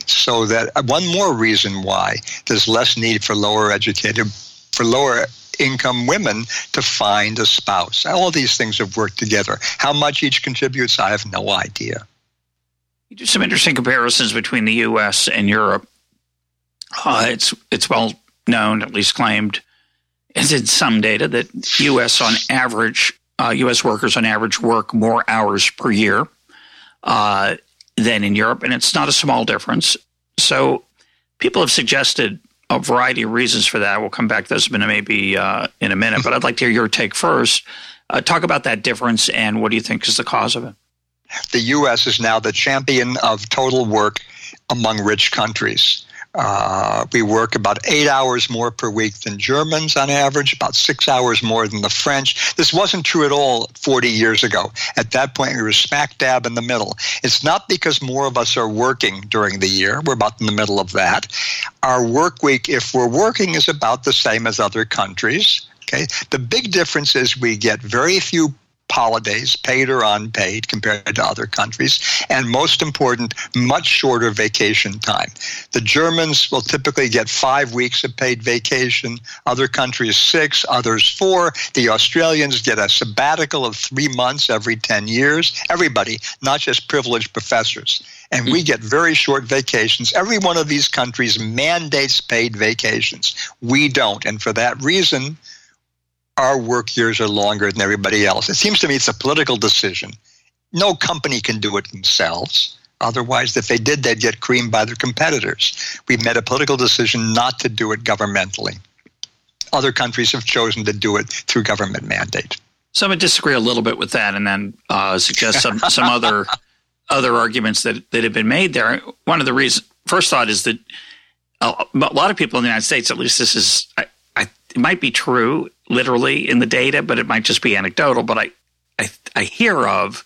So that uh, one more reason why there's less need for lower educated, for lower income women to find a spouse. All these things have worked together. How much each contributes, I have no idea. You do some interesting comparisons between the U.S. and Europe. Uh, it's it's well known, at least claimed, as in some data that U.S. on average, uh, U.S. workers on average work more hours per year. Uh, than in Europe, and it's not a small difference. So people have suggested a variety of reasons for that. We'll come back to those maybe uh, in a minute, but I'd like to hear your take first. Uh, talk about that difference and what do you think is the cause of it? The U.S. is now the champion of total work among rich countries. Uh, we work about eight hours more per week than Germans on average, about six hours more than the French. This wasn't true at all 40 years ago. At that point, we were smack dab in the middle. It's not because more of us are working during the year. We're about in the middle of that. Our work week, if we're working, is about the same as other countries. Okay. The big difference is we get very few holidays, paid or unpaid, compared to other countries, and most important, much shorter vacation time. The Germans will typically get five weeks of paid vacation, other countries six, others four. The Australians get a sabbatical of three months every 10 years. Everybody, not just privileged professors and we get very short vacations. Every one of these countries mandates paid vacations. We don't. And for that reason, our work years are longer than everybody else. It seems to me it's a political decision. No company can do it themselves. Otherwise, if they did, they'd get creamed by their competitors. We've made a political decision not to do it governmentally. Other countries have chosen to do it through government mandate. So I'm going to disagree a little bit with that, and then uh, suggest some some other other arguments that that have been made there. One of the reasons, first thought, is that a lot of people in the United States, at least this is, I, I, it might be true, literally in the data, but it might just be anecdotal. But I, I, I hear of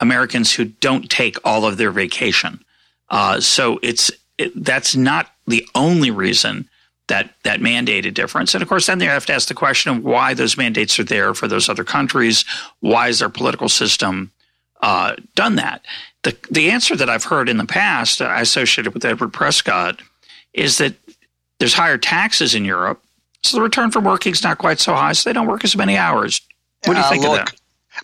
Americans who don't take all of their vacation. Uh, so it's it, that's not the only reason that that mandated difference. And of course, then they have to ask the question of why those mandates are there for those other countries. Why is their political system uh, done that? The the answer that I've heard in the past, I associated with Edward Prescott, is that there's higher taxes in Europe so the return from working is not quite so high, so they don't work as many hours. What do you think uh, look, of that?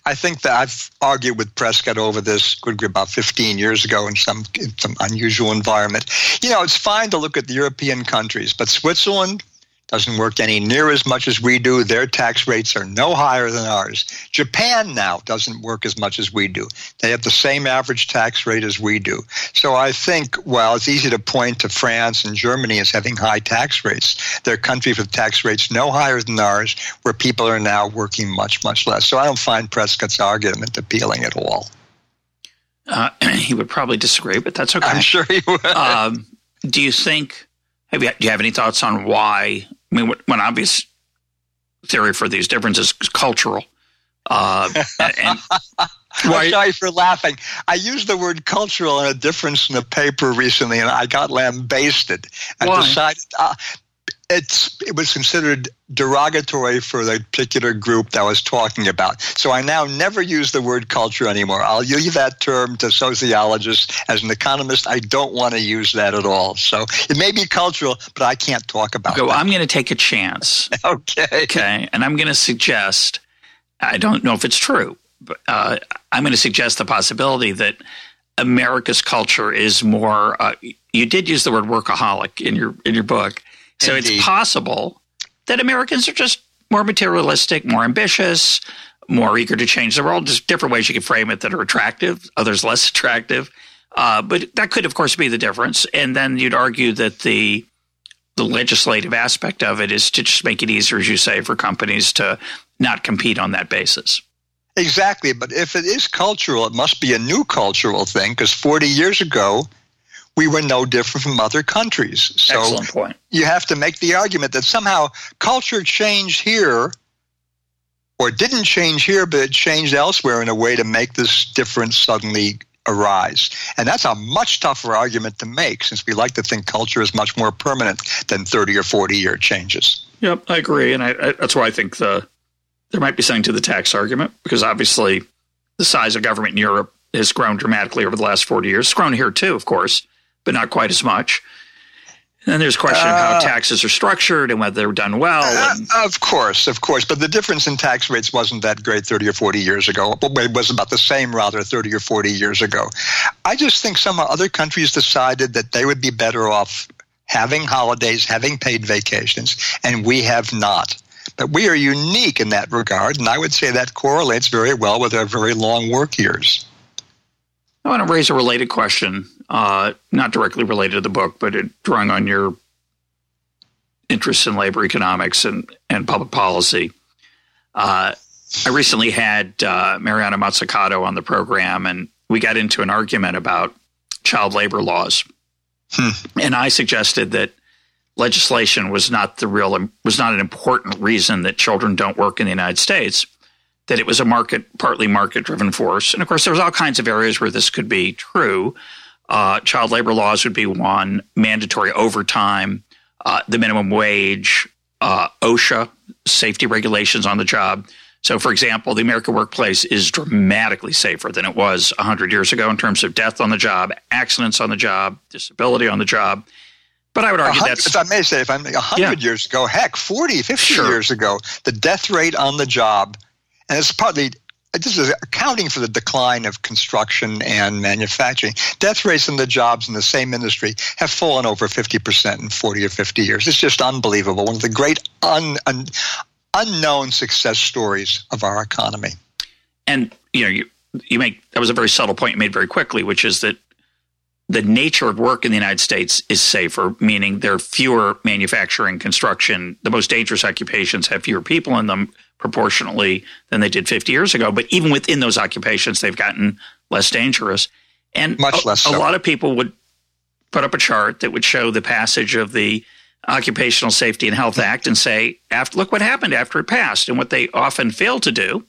I think that I've argued with Prescott over this could about 15 years ago in some in some unusual environment. You know, it's fine to look at the European countries, but Switzerland, doesn't work any near as much as we do. Their tax rates are no higher than ours. Japan now doesn't work as much as we do. They have the same average tax rate as we do. So I think while it's easy to point to France and Germany as having high tax rates, they're countries with tax rates no higher than ours where people are now working much, much less. So I don't find Prescott's argument appealing at all. Uh, he would probably disagree, but that's okay. I'm sure he would. Um, do you think? Have you, do you have any thoughts on why I mean, one obvious theory for these differences is cultural. Uh, and, I'm sorry for laughing. I used the word cultural in a difference in the paper recently, and I got lambasted. I Why? decided uh, it's it was considered derogatory for the particular group that I was talking about. So I now never use the word culture anymore. I'll leave that term to sociologists. As an economist, I don't want to use that at all. So it may be cultural, but I can't talk about it. I'm going to take a chance. okay. Okay. And I'm going to suggest, I don't know if it's true, but uh, I'm going to suggest the possibility that America's culture is more. Uh, you did use the word workaholic in your in your book so Indeed. it's possible that Americans are just more materialistic, more ambitious, more eager to change the world. There's different ways you can frame it that are attractive, others less attractive. Uh, but that could, of course, be the difference. And then you'd argue that the the legislative aspect of it is to just make it easier, as you say, for companies to not compete on that basis. Exactly. But if it is cultural, it must be a new cultural thing because 40 years ago, we were no different from other countries. So Excellent point. you have to make the argument that somehow culture changed here or didn't change here, but it changed elsewhere in a way to make this difference suddenly arise. And that's a much tougher argument to make since we like to think culture is much more permanent than 30 or 40 year changes. Yep, I agree. And I, I, that's why I think the there might be something to the tax argument because obviously the size of government in Europe has grown dramatically over the last 40 years. It's grown here too, of course, but not quite as much. And then there's a question uh, of how uh, taxes are structured and whether they're done well. Uh, and- uh, of course, of course. But the difference in tax rates wasn't that great 30 or 40 years ago. It was about the same, rather, 30 or 40 years ago. I just think some other countries decided that they would be better off having holidays, having paid vacations, and we have not. But we are unique in that regard, and I would say that correlates very well with our very long work years. I want to raise a related question, uh, not directly related to the book, but it, drawing on your interest in labor economics and, and public policy. Uh, I recently had uh, Mariana Mazzucato on the program, and we got into an argument about child labor laws. Hmm. And I suggested that legislation was not the real was not an important reason that children don't work in the United States that it was a market, partly market driven force. And of course, there's all kinds of areas where this could be true. Uh, child labor laws would be one, mandatory overtime, uh, the minimum wage, uh, OSHA, safety regulations on the job. So, for example, the American workplace is dramatically safer than it was 100 years ago in terms of death on the job, accidents on the job, disability on the job. But I would argue that if I may say, if I'm 100 yeah. years ago, heck, 40, 50 sure. years ago, the death rate on the job – and it's partly this is accounting for the decline of construction and manufacturing. Death rates in the jobs in the same industry have fallen over 50% in 40 or 50 years. It's just unbelievable. One of the great un, un, unknown success stories of our economy. And, you know, you, you make that was a very subtle point you made very quickly, which is that the nature of work in the United States is safer, meaning there are fewer manufacturing, construction. The most dangerous occupations have fewer people in them proportionately than they did 50 years ago. But even within those occupations, they've gotten less dangerous. And much less. A, so. a lot of people would put up a chart that would show the passage of the Occupational Safety and Health Act and say, after, look what happened after it passed. And what they often fail to do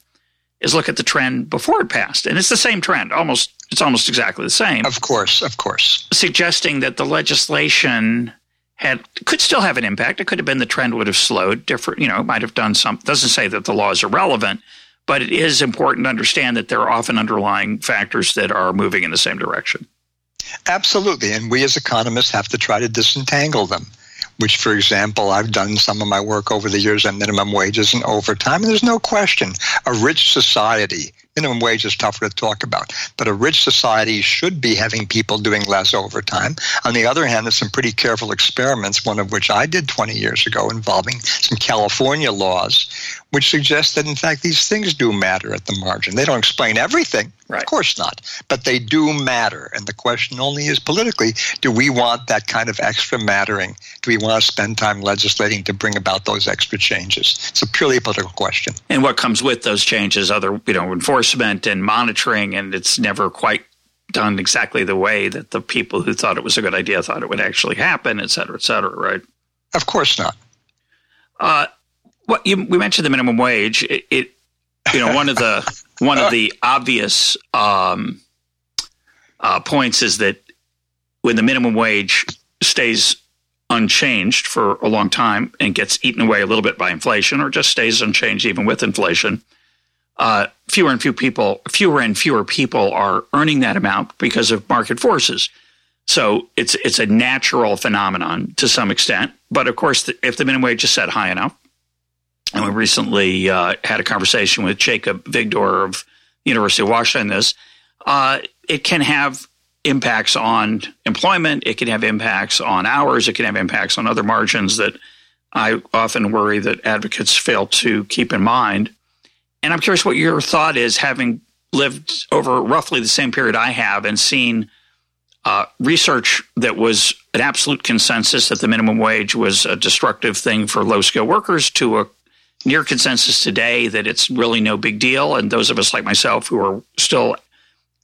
is look at the trend before it passed. And it's the same trend, almost it's almost exactly the same. Of course, of course. Suggesting that the legislation had could still have an impact. It could have been the trend would have slowed. Different, you know, it might have done some. Doesn't say that the law is irrelevant, but it is important to understand that there are often underlying factors that are moving in the same direction. Absolutely, and we as economists have to try to disentangle them which, for example, I've done some of my work over the years on minimum wages and overtime. And there's no question a rich society, minimum wage is tougher to talk about, but a rich society should be having people doing less overtime. On the other hand, there's some pretty careful experiments, one of which I did 20 years ago involving some California laws, which suggest that, in fact, these things do matter at the margin. They don't explain everything, right. of course not, but they do matter. And the question only is politically do we want that kind of extra mattering? Do we want to spend time legislating to bring about those extra changes? It's a purely political question. And what comes with those changes, other you know, enforcement and monitoring, and it's never quite done exactly the way that the people who thought it was a good idea thought it would actually happen, et cetera, et cetera, right? Of course not. Uh, what you, we mentioned the minimum wage. It, it you know, one of the one of the obvious um, uh, points is that when the minimum wage stays unchanged for a long time and gets eaten away a little bit by inflation, or just stays unchanged even with inflation, uh, fewer and fewer people, fewer and fewer people are earning that amount because of market forces. So it's it's a natural phenomenon to some extent. But of course, if the minimum wage is set high enough, and we recently uh, had a conversation with Jacob Vigdor of University of Washington. This uh, it can have impacts on employment. It can have impacts on hours. It can have impacts on other margins that I often worry that advocates fail to keep in mind. And I'm curious what your thought is, having lived over roughly the same period I have and seen uh, research that was an absolute consensus that the minimum wage was a destructive thing for low skilled workers to a near consensus today that it's really no big deal. And those of us like myself who are still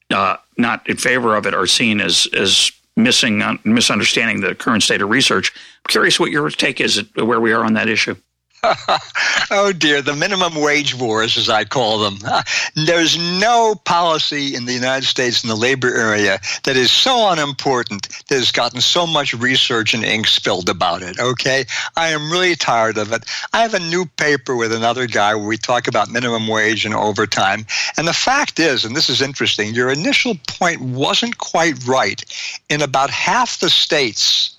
uh, not in favor of it are seen as, as missing uh, misunderstanding the current state of research. I'm curious what your take is where we are on that issue. Oh dear, the minimum wage wars, as I call them. There's no policy in the United States in the labor area that is so unimportant that has gotten so much research and ink spilled about it. Okay, I am really tired of it. I have a new paper with another guy where we talk about minimum wage and overtime. And the fact is, and this is interesting, your initial point wasn't quite right. In about half the states,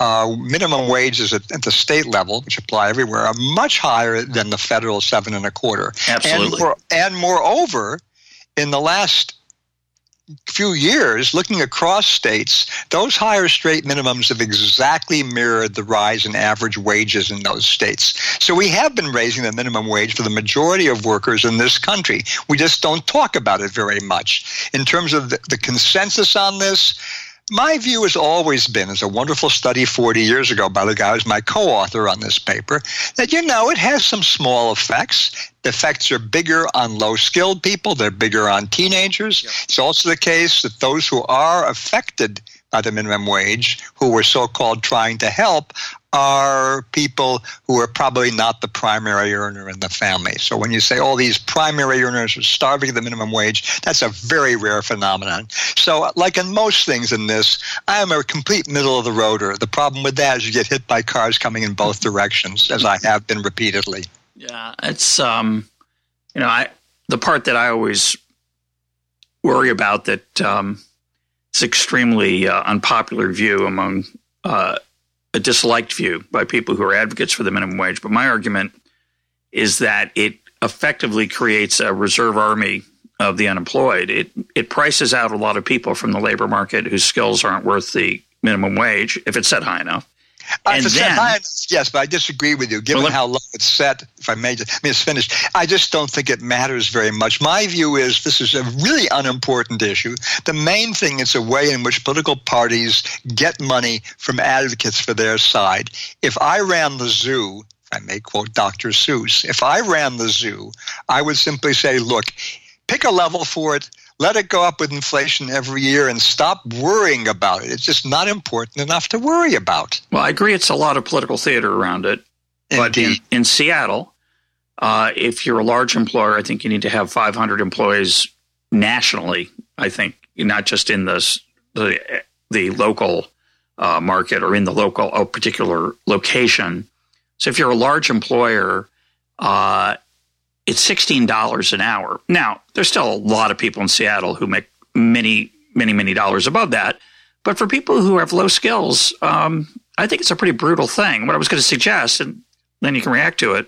uh, minimum wages at, at, the state level, which apply everywhere, are much higher than the federal seven and a quarter. Absolutely. And, more, and moreover, in the last few years, looking across states, those higher state minimums have exactly mirrored the rise in average wages in those states. So we have been raising the minimum wage for the majority of workers in this country. We just don't talk about it very much. In terms of the, the consensus on this, my view has always been, as a wonderful study 40 years ago by the guy who's my co author on this paper, that you know it has some small effects. The effects are bigger on low skilled people, they're bigger on teenagers. Yep. It's also the case that those who are affected by the minimum wage, who we're so called trying to help, are people who are probably not the primary earner in the family. So when you say all these primary earners are starving at the minimum wage, that's a very rare phenomenon. So, like in most things in this, I am a complete middle of the roader. The problem with that is you get hit by cars coming in both directions, as I have been repeatedly. Yeah, it's um, you know, I the part that I always worry about that um, it's extremely uh, unpopular view among uh, a disliked view by people who are advocates for the minimum wage. But my argument is that it effectively creates a reserve army of the unemployed. It it prices out a lot of people from the labor market whose skills aren't worth the minimum wage if it's set high enough. Uh, and then, high yes, but I disagree with you. Given well, how low it's set, if I may, just, I mean, it's finished. I just don't think it matters very much. My view is this is a really unimportant issue. The main thing is a way in which political parties get money from advocates for their side. If I ran the zoo, I may quote Dr. Seuss, if I ran the zoo, I would simply say, look, pick a level for it let it go up with inflation every year and stop worrying about it. It's just not important enough to worry about. Well, I agree. It's a lot of political theater around it. But in, in Seattle, uh, if you're a large employer, I think you need to have 500 employees nationally. I think not just in the the, the local uh, market or in the local a particular location. So if you're a large employer, uh, it's $16 an hour. Now, there's still a lot of people in Seattle who make many, many, many dollars above that. But for people who have low skills, um, I think it's a pretty brutal thing. What I was going to suggest, and then you can react to it,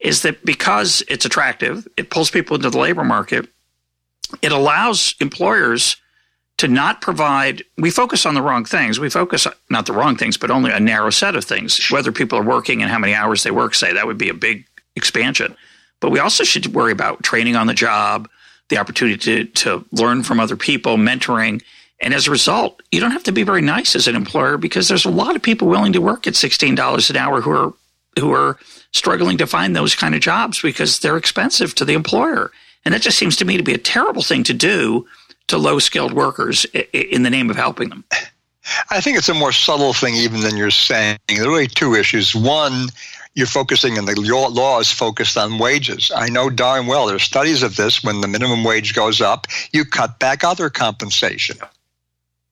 is that because it's attractive, it pulls people into the labor market, it allows employers to not provide, we focus on the wrong things. We focus, not the wrong things, but only a narrow set of things, whether people are working and how many hours they work, say, that would be a big expansion. But we also should worry about training on the job, the opportunity to, to learn from other people, mentoring. And as a result, you don't have to be very nice as an employer because there's a lot of people willing to work at $16 an hour who are who are struggling to find those kind of jobs because they're expensive to the employer. And that just seems to me to be a terrible thing to do to low skilled workers in the name of helping them. I think it's a more subtle thing even than you're saying. There are really two issues. One, you're focusing and the law is focused on wages. I know darn well there's studies of this. When the minimum wage goes up, you cut back other compensation.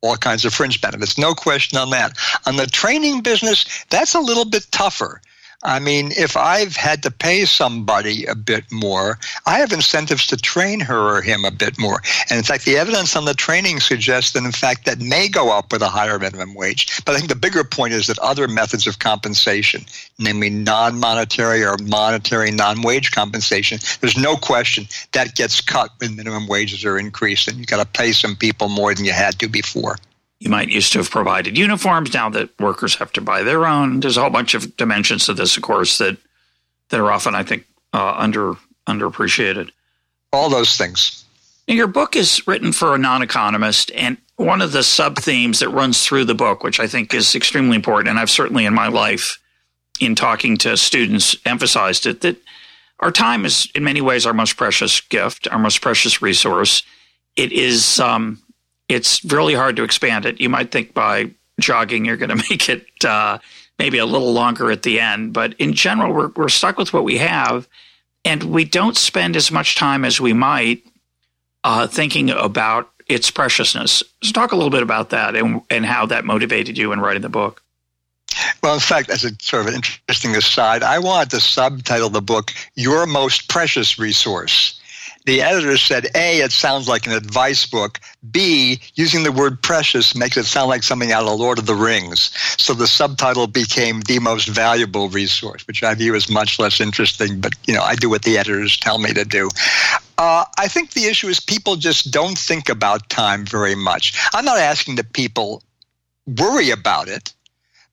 All kinds of fringe benefits, no question on that. On the training business, that's a little bit tougher I mean, if I've had to pay somebody a bit more, I have incentives to train her or him a bit more. And in fact, the evidence on the training suggests that, in fact, that may go up with a higher minimum wage. But I think the bigger point is that other methods of compensation, namely non monetary or monetary non wage compensation, there's no question that gets cut when minimum wages are increased. And you've got to pay some people more than you had to before you might used to have provided uniforms. Now that workers have to buy their own, there's a whole bunch of dimensions to this, of course, that that are often, I think, uh, under underappreciated. All those things. your book is written for a non-economist, and one of the sub themes that runs through the book, which I think is extremely important, and I've certainly in my life, in talking to students, emphasized it that our time is in many ways our most precious gift, our most precious resource. It is um, it's really hard to expand it. You might think by jogging you're going to make it uh, maybe a little longer at the end, but in general, we're we're stuck with what we have, and we don't spend as much time as we might uh, thinking about its preciousness. So talk a little bit about that and, and how that motivated you in writing the book. Well, in fact, as a sort of an interesting aside, I wanted to subtitle the book Your Most Precious Resource the editor said, A, it sounds like an advice book. B, using the word precious makes it sound like something out of Lord of the Rings. So the subtitle became the most valuable resource, which I view as much less interesting, but you know, I do what the editors tell me to do. Uh, I think the issue is people just don't think about time very much. I'm not asking that people worry about it,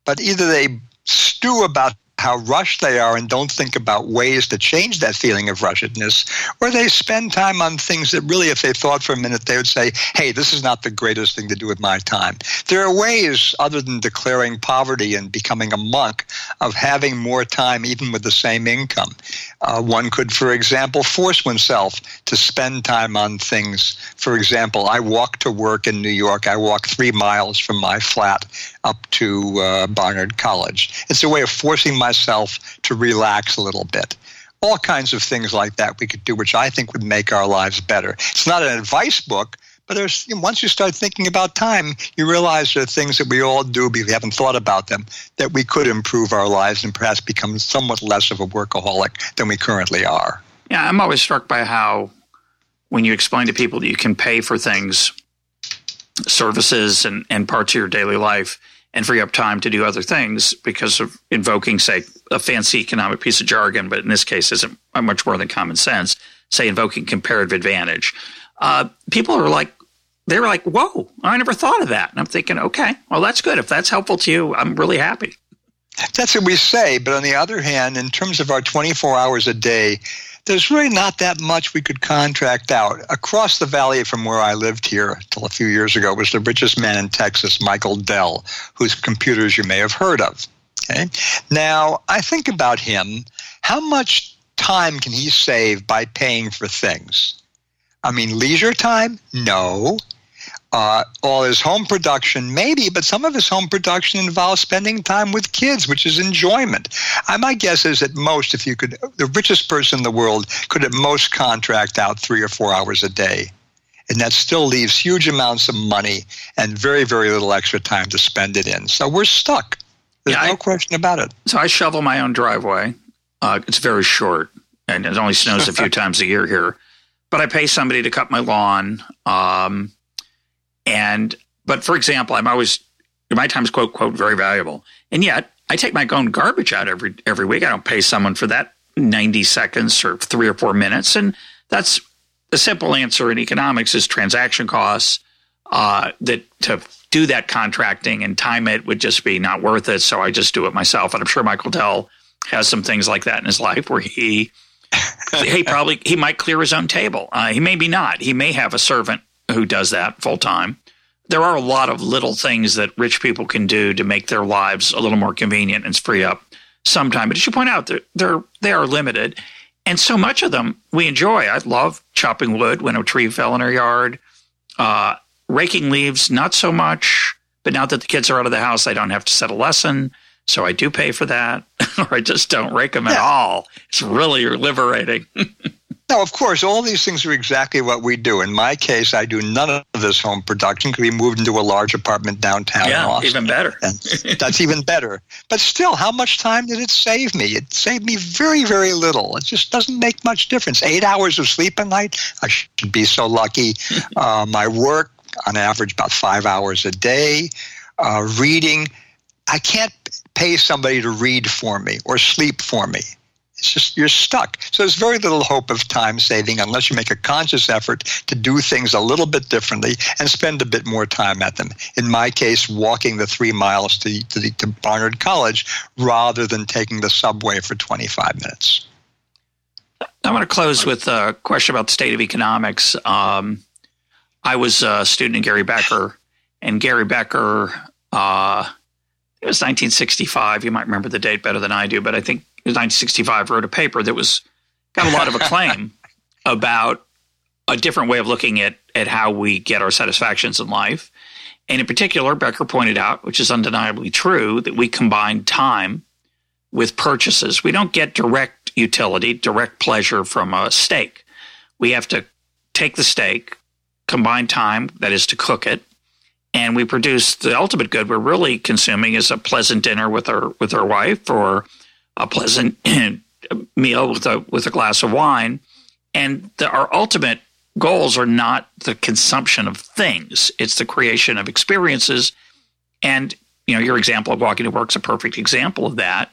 but either they stew about how rushed they are and don't think about ways to change that feeling of rushedness, or they spend time on things that really, if they thought for a minute, they would say, hey, this is not the greatest thing to do with my time. There are ways, other than declaring poverty and becoming a monk, of having more time even with the same income. Uh, one could, for example, force oneself to spend time on things. For example, I walk to work in New York. I walk three miles from my flat up to uh, Barnard College. It's a way of forcing myself to relax a little bit. All kinds of things like that we could do, which I think would make our lives better. It's not an advice book, but there's, once you start thinking about time, you realize there are things that we all do, but we haven't thought about them, that we could improve our lives and perhaps become somewhat less of a workaholic than we currently are. Yeah, I'm always struck by how when you explain to people that you can pay for things, services and, and parts of your daily life, and free up time to do other things because of invoking, say, a fancy economic piece of jargon, but in this case isn't much more than common sense, say invoking comparative advantage. Uh, people are like, they're like, whoa, I never thought of that. And I'm thinking, okay, well, that's good. If that's helpful to you, I'm really happy. That's what we say. But on the other hand, in terms of our 24 hours a day, there's really not that much we could contract out. Across the valley from where I lived here until a few years ago was the richest man in Texas, Michael Dell, whose computers you may have heard of. Okay? Now, I think about him. How much time can he save by paying for things? I mean, leisure time? No. Uh, all his home production, maybe, but some of his home production involves spending time with kids, which is enjoyment. I, my guess is at most, if you could, the richest person in the world could at most contract out three or four hours a day. And that still leaves huge amounts of money and very, very little extra time to spend it in. So we're stuck. There's yeah, no I, question about it. So I shovel my own driveway. Uh, it's very short, and it only snows a few times a year here. But I pay somebody to cut my lawn. Um, and but for example, I'm always my time is quote quote very valuable, and yet I take my own garbage out every every week. I don't pay someone for that 90 seconds or three or four minutes, and that's the simple answer in economics is transaction costs. Uh, that to do that contracting and time it would just be not worth it. So I just do it myself, and I'm sure Michael Dell has some things like that in his life where he he probably he might clear his own table. Uh, he maybe not. He may have a servant who does that full time. There are a lot of little things that rich people can do to make their lives a little more convenient and free up some time. But as you point out, they're, they're they are limited, and so much of them we enjoy. I love chopping wood when a tree fell in our yard, uh, raking leaves, not so much. But now that the kids are out of the house, I don't have to set a lesson. So I do pay for that, or I just don't rake them at all. It's really liberating. Now, of course, all these things are exactly what we do. In my case, I do none of this home production because we moved into a large apartment downtown. Yeah, even better. that's even better. But still, how much time did it save me? It saved me very, very little. It just doesn't make much difference. Eight hours of sleep a night, I should be so lucky. uh, my work, on average, about five hours a day. Uh, reading, I can't pay somebody to read for me or sleep for me. It's just you're stuck. So there's very little hope of time saving unless you make a conscious effort to do things a little bit differently and spend a bit more time at them. In my case, walking the three miles to, to, the, to Barnard College rather than taking the subway for 25 minutes. I want to close with a question about the state of economics. Um, I was a student in Gary Becker, and Gary Becker, uh, it was 1965. You might remember the date better than I do, but I think 1965 wrote a paper that was got a lot of acclaim about a different way of looking at, at how we get our satisfactions in life. And in particular, Becker pointed out, which is undeniably true, that we combine time with purchases. We don't get direct utility, direct pleasure from a steak. We have to take the steak, combine time, that is to cook it, and we produce the ultimate good we're really consuming is a pleasant dinner with our with our wife or a pleasant meal with a with a glass of wine. And the, our ultimate goals are not the consumption of things; it's the creation of experiences. And you know, your example of walking to work is a perfect example of that.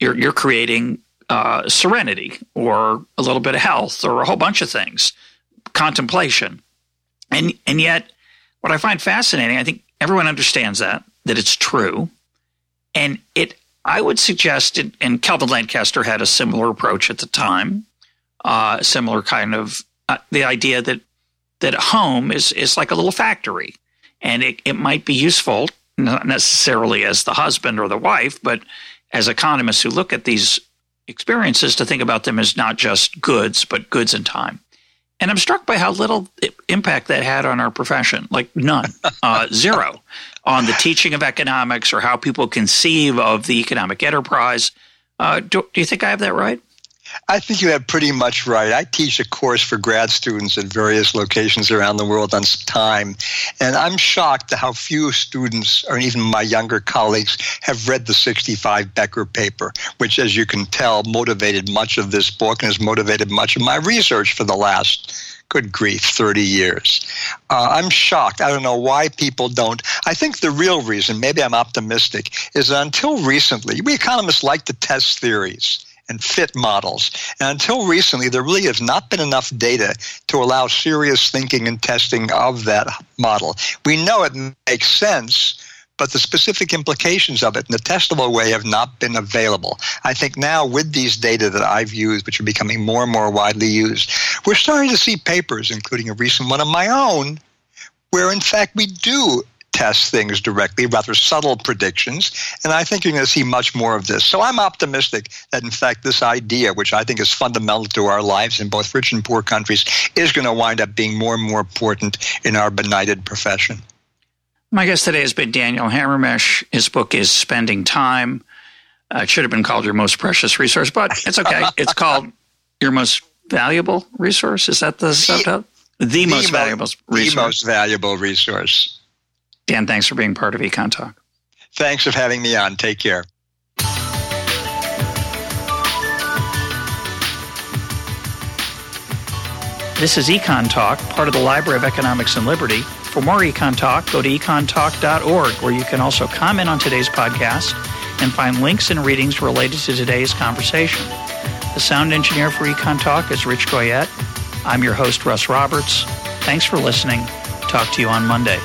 You're you're creating uh, serenity, or a little bit of health, or a whole bunch of things, contemplation, and and yet, what I find fascinating, I think everyone understands that that it's true, and it I would suggest, it, and Kelvin Lancaster had a similar approach at the time, uh, similar kind of uh, the idea that that home is is like a little factory, and it, it might be useful not necessarily as the husband or the wife, but as economists who look at these experiences to think about them as not just goods, but goods and time. And I'm struck by how little impact that had on our profession, like none, uh, zero, on the teaching of economics or how people conceive of the economic enterprise. Uh, do, do you think I have that right? I think you have pretty much right. I teach a course for grad students at various locations around the world on time, and I'm shocked at how few students, or even my younger colleagues, have read the 65 Becker paper, which, as you can tell, motivated much of this book and has motivated much of my research for the last good grief, 30 years. Uh, I'm shocked. I don't know why people don't. I think the real reason, maybe I'm optimistic, is that until recently, we economists like to test theories and fit models. And until recently, there really has not been enough data to allow serious thinking and testing of that model. We know it makes sense, but the specific implications of it in a testable way have not been available. I think now, with these data that I've used, which are becoming more and more widely used, we're starting to see papers, including a recent one of my own, where in fact we do test things directly, rather subtle predictions. And I think you're going to see much more of this. So I'm optimistic that, in fact, this idea, which I think is fundamental to our lives in both rich and poor countries, is going to wind up being more and more important in our benighted profession. My guest today has been Daniel Hamermesh. His book is Spending Time. Uh, it should have been called Your Most Precious Resource, but it's okay. it's called Your Most Valuable Resource. Is that the, the subtitle? The, the most valuable resource. The most valuable resource. Dan, thanks for being part of Econ Talk. Thanks for having me on. Take care. This is Econ Talk, part of the Library of Economics and Liberty. For more Econ Talk, go to econtalk.org, where you can also comment on today's podcast and find links and readings related to today's conversation. The sound engineer for Econ Talk is Rich Goyette. I'm your host, Russ Roberts. Thanks for listening. Talk to you on Monday.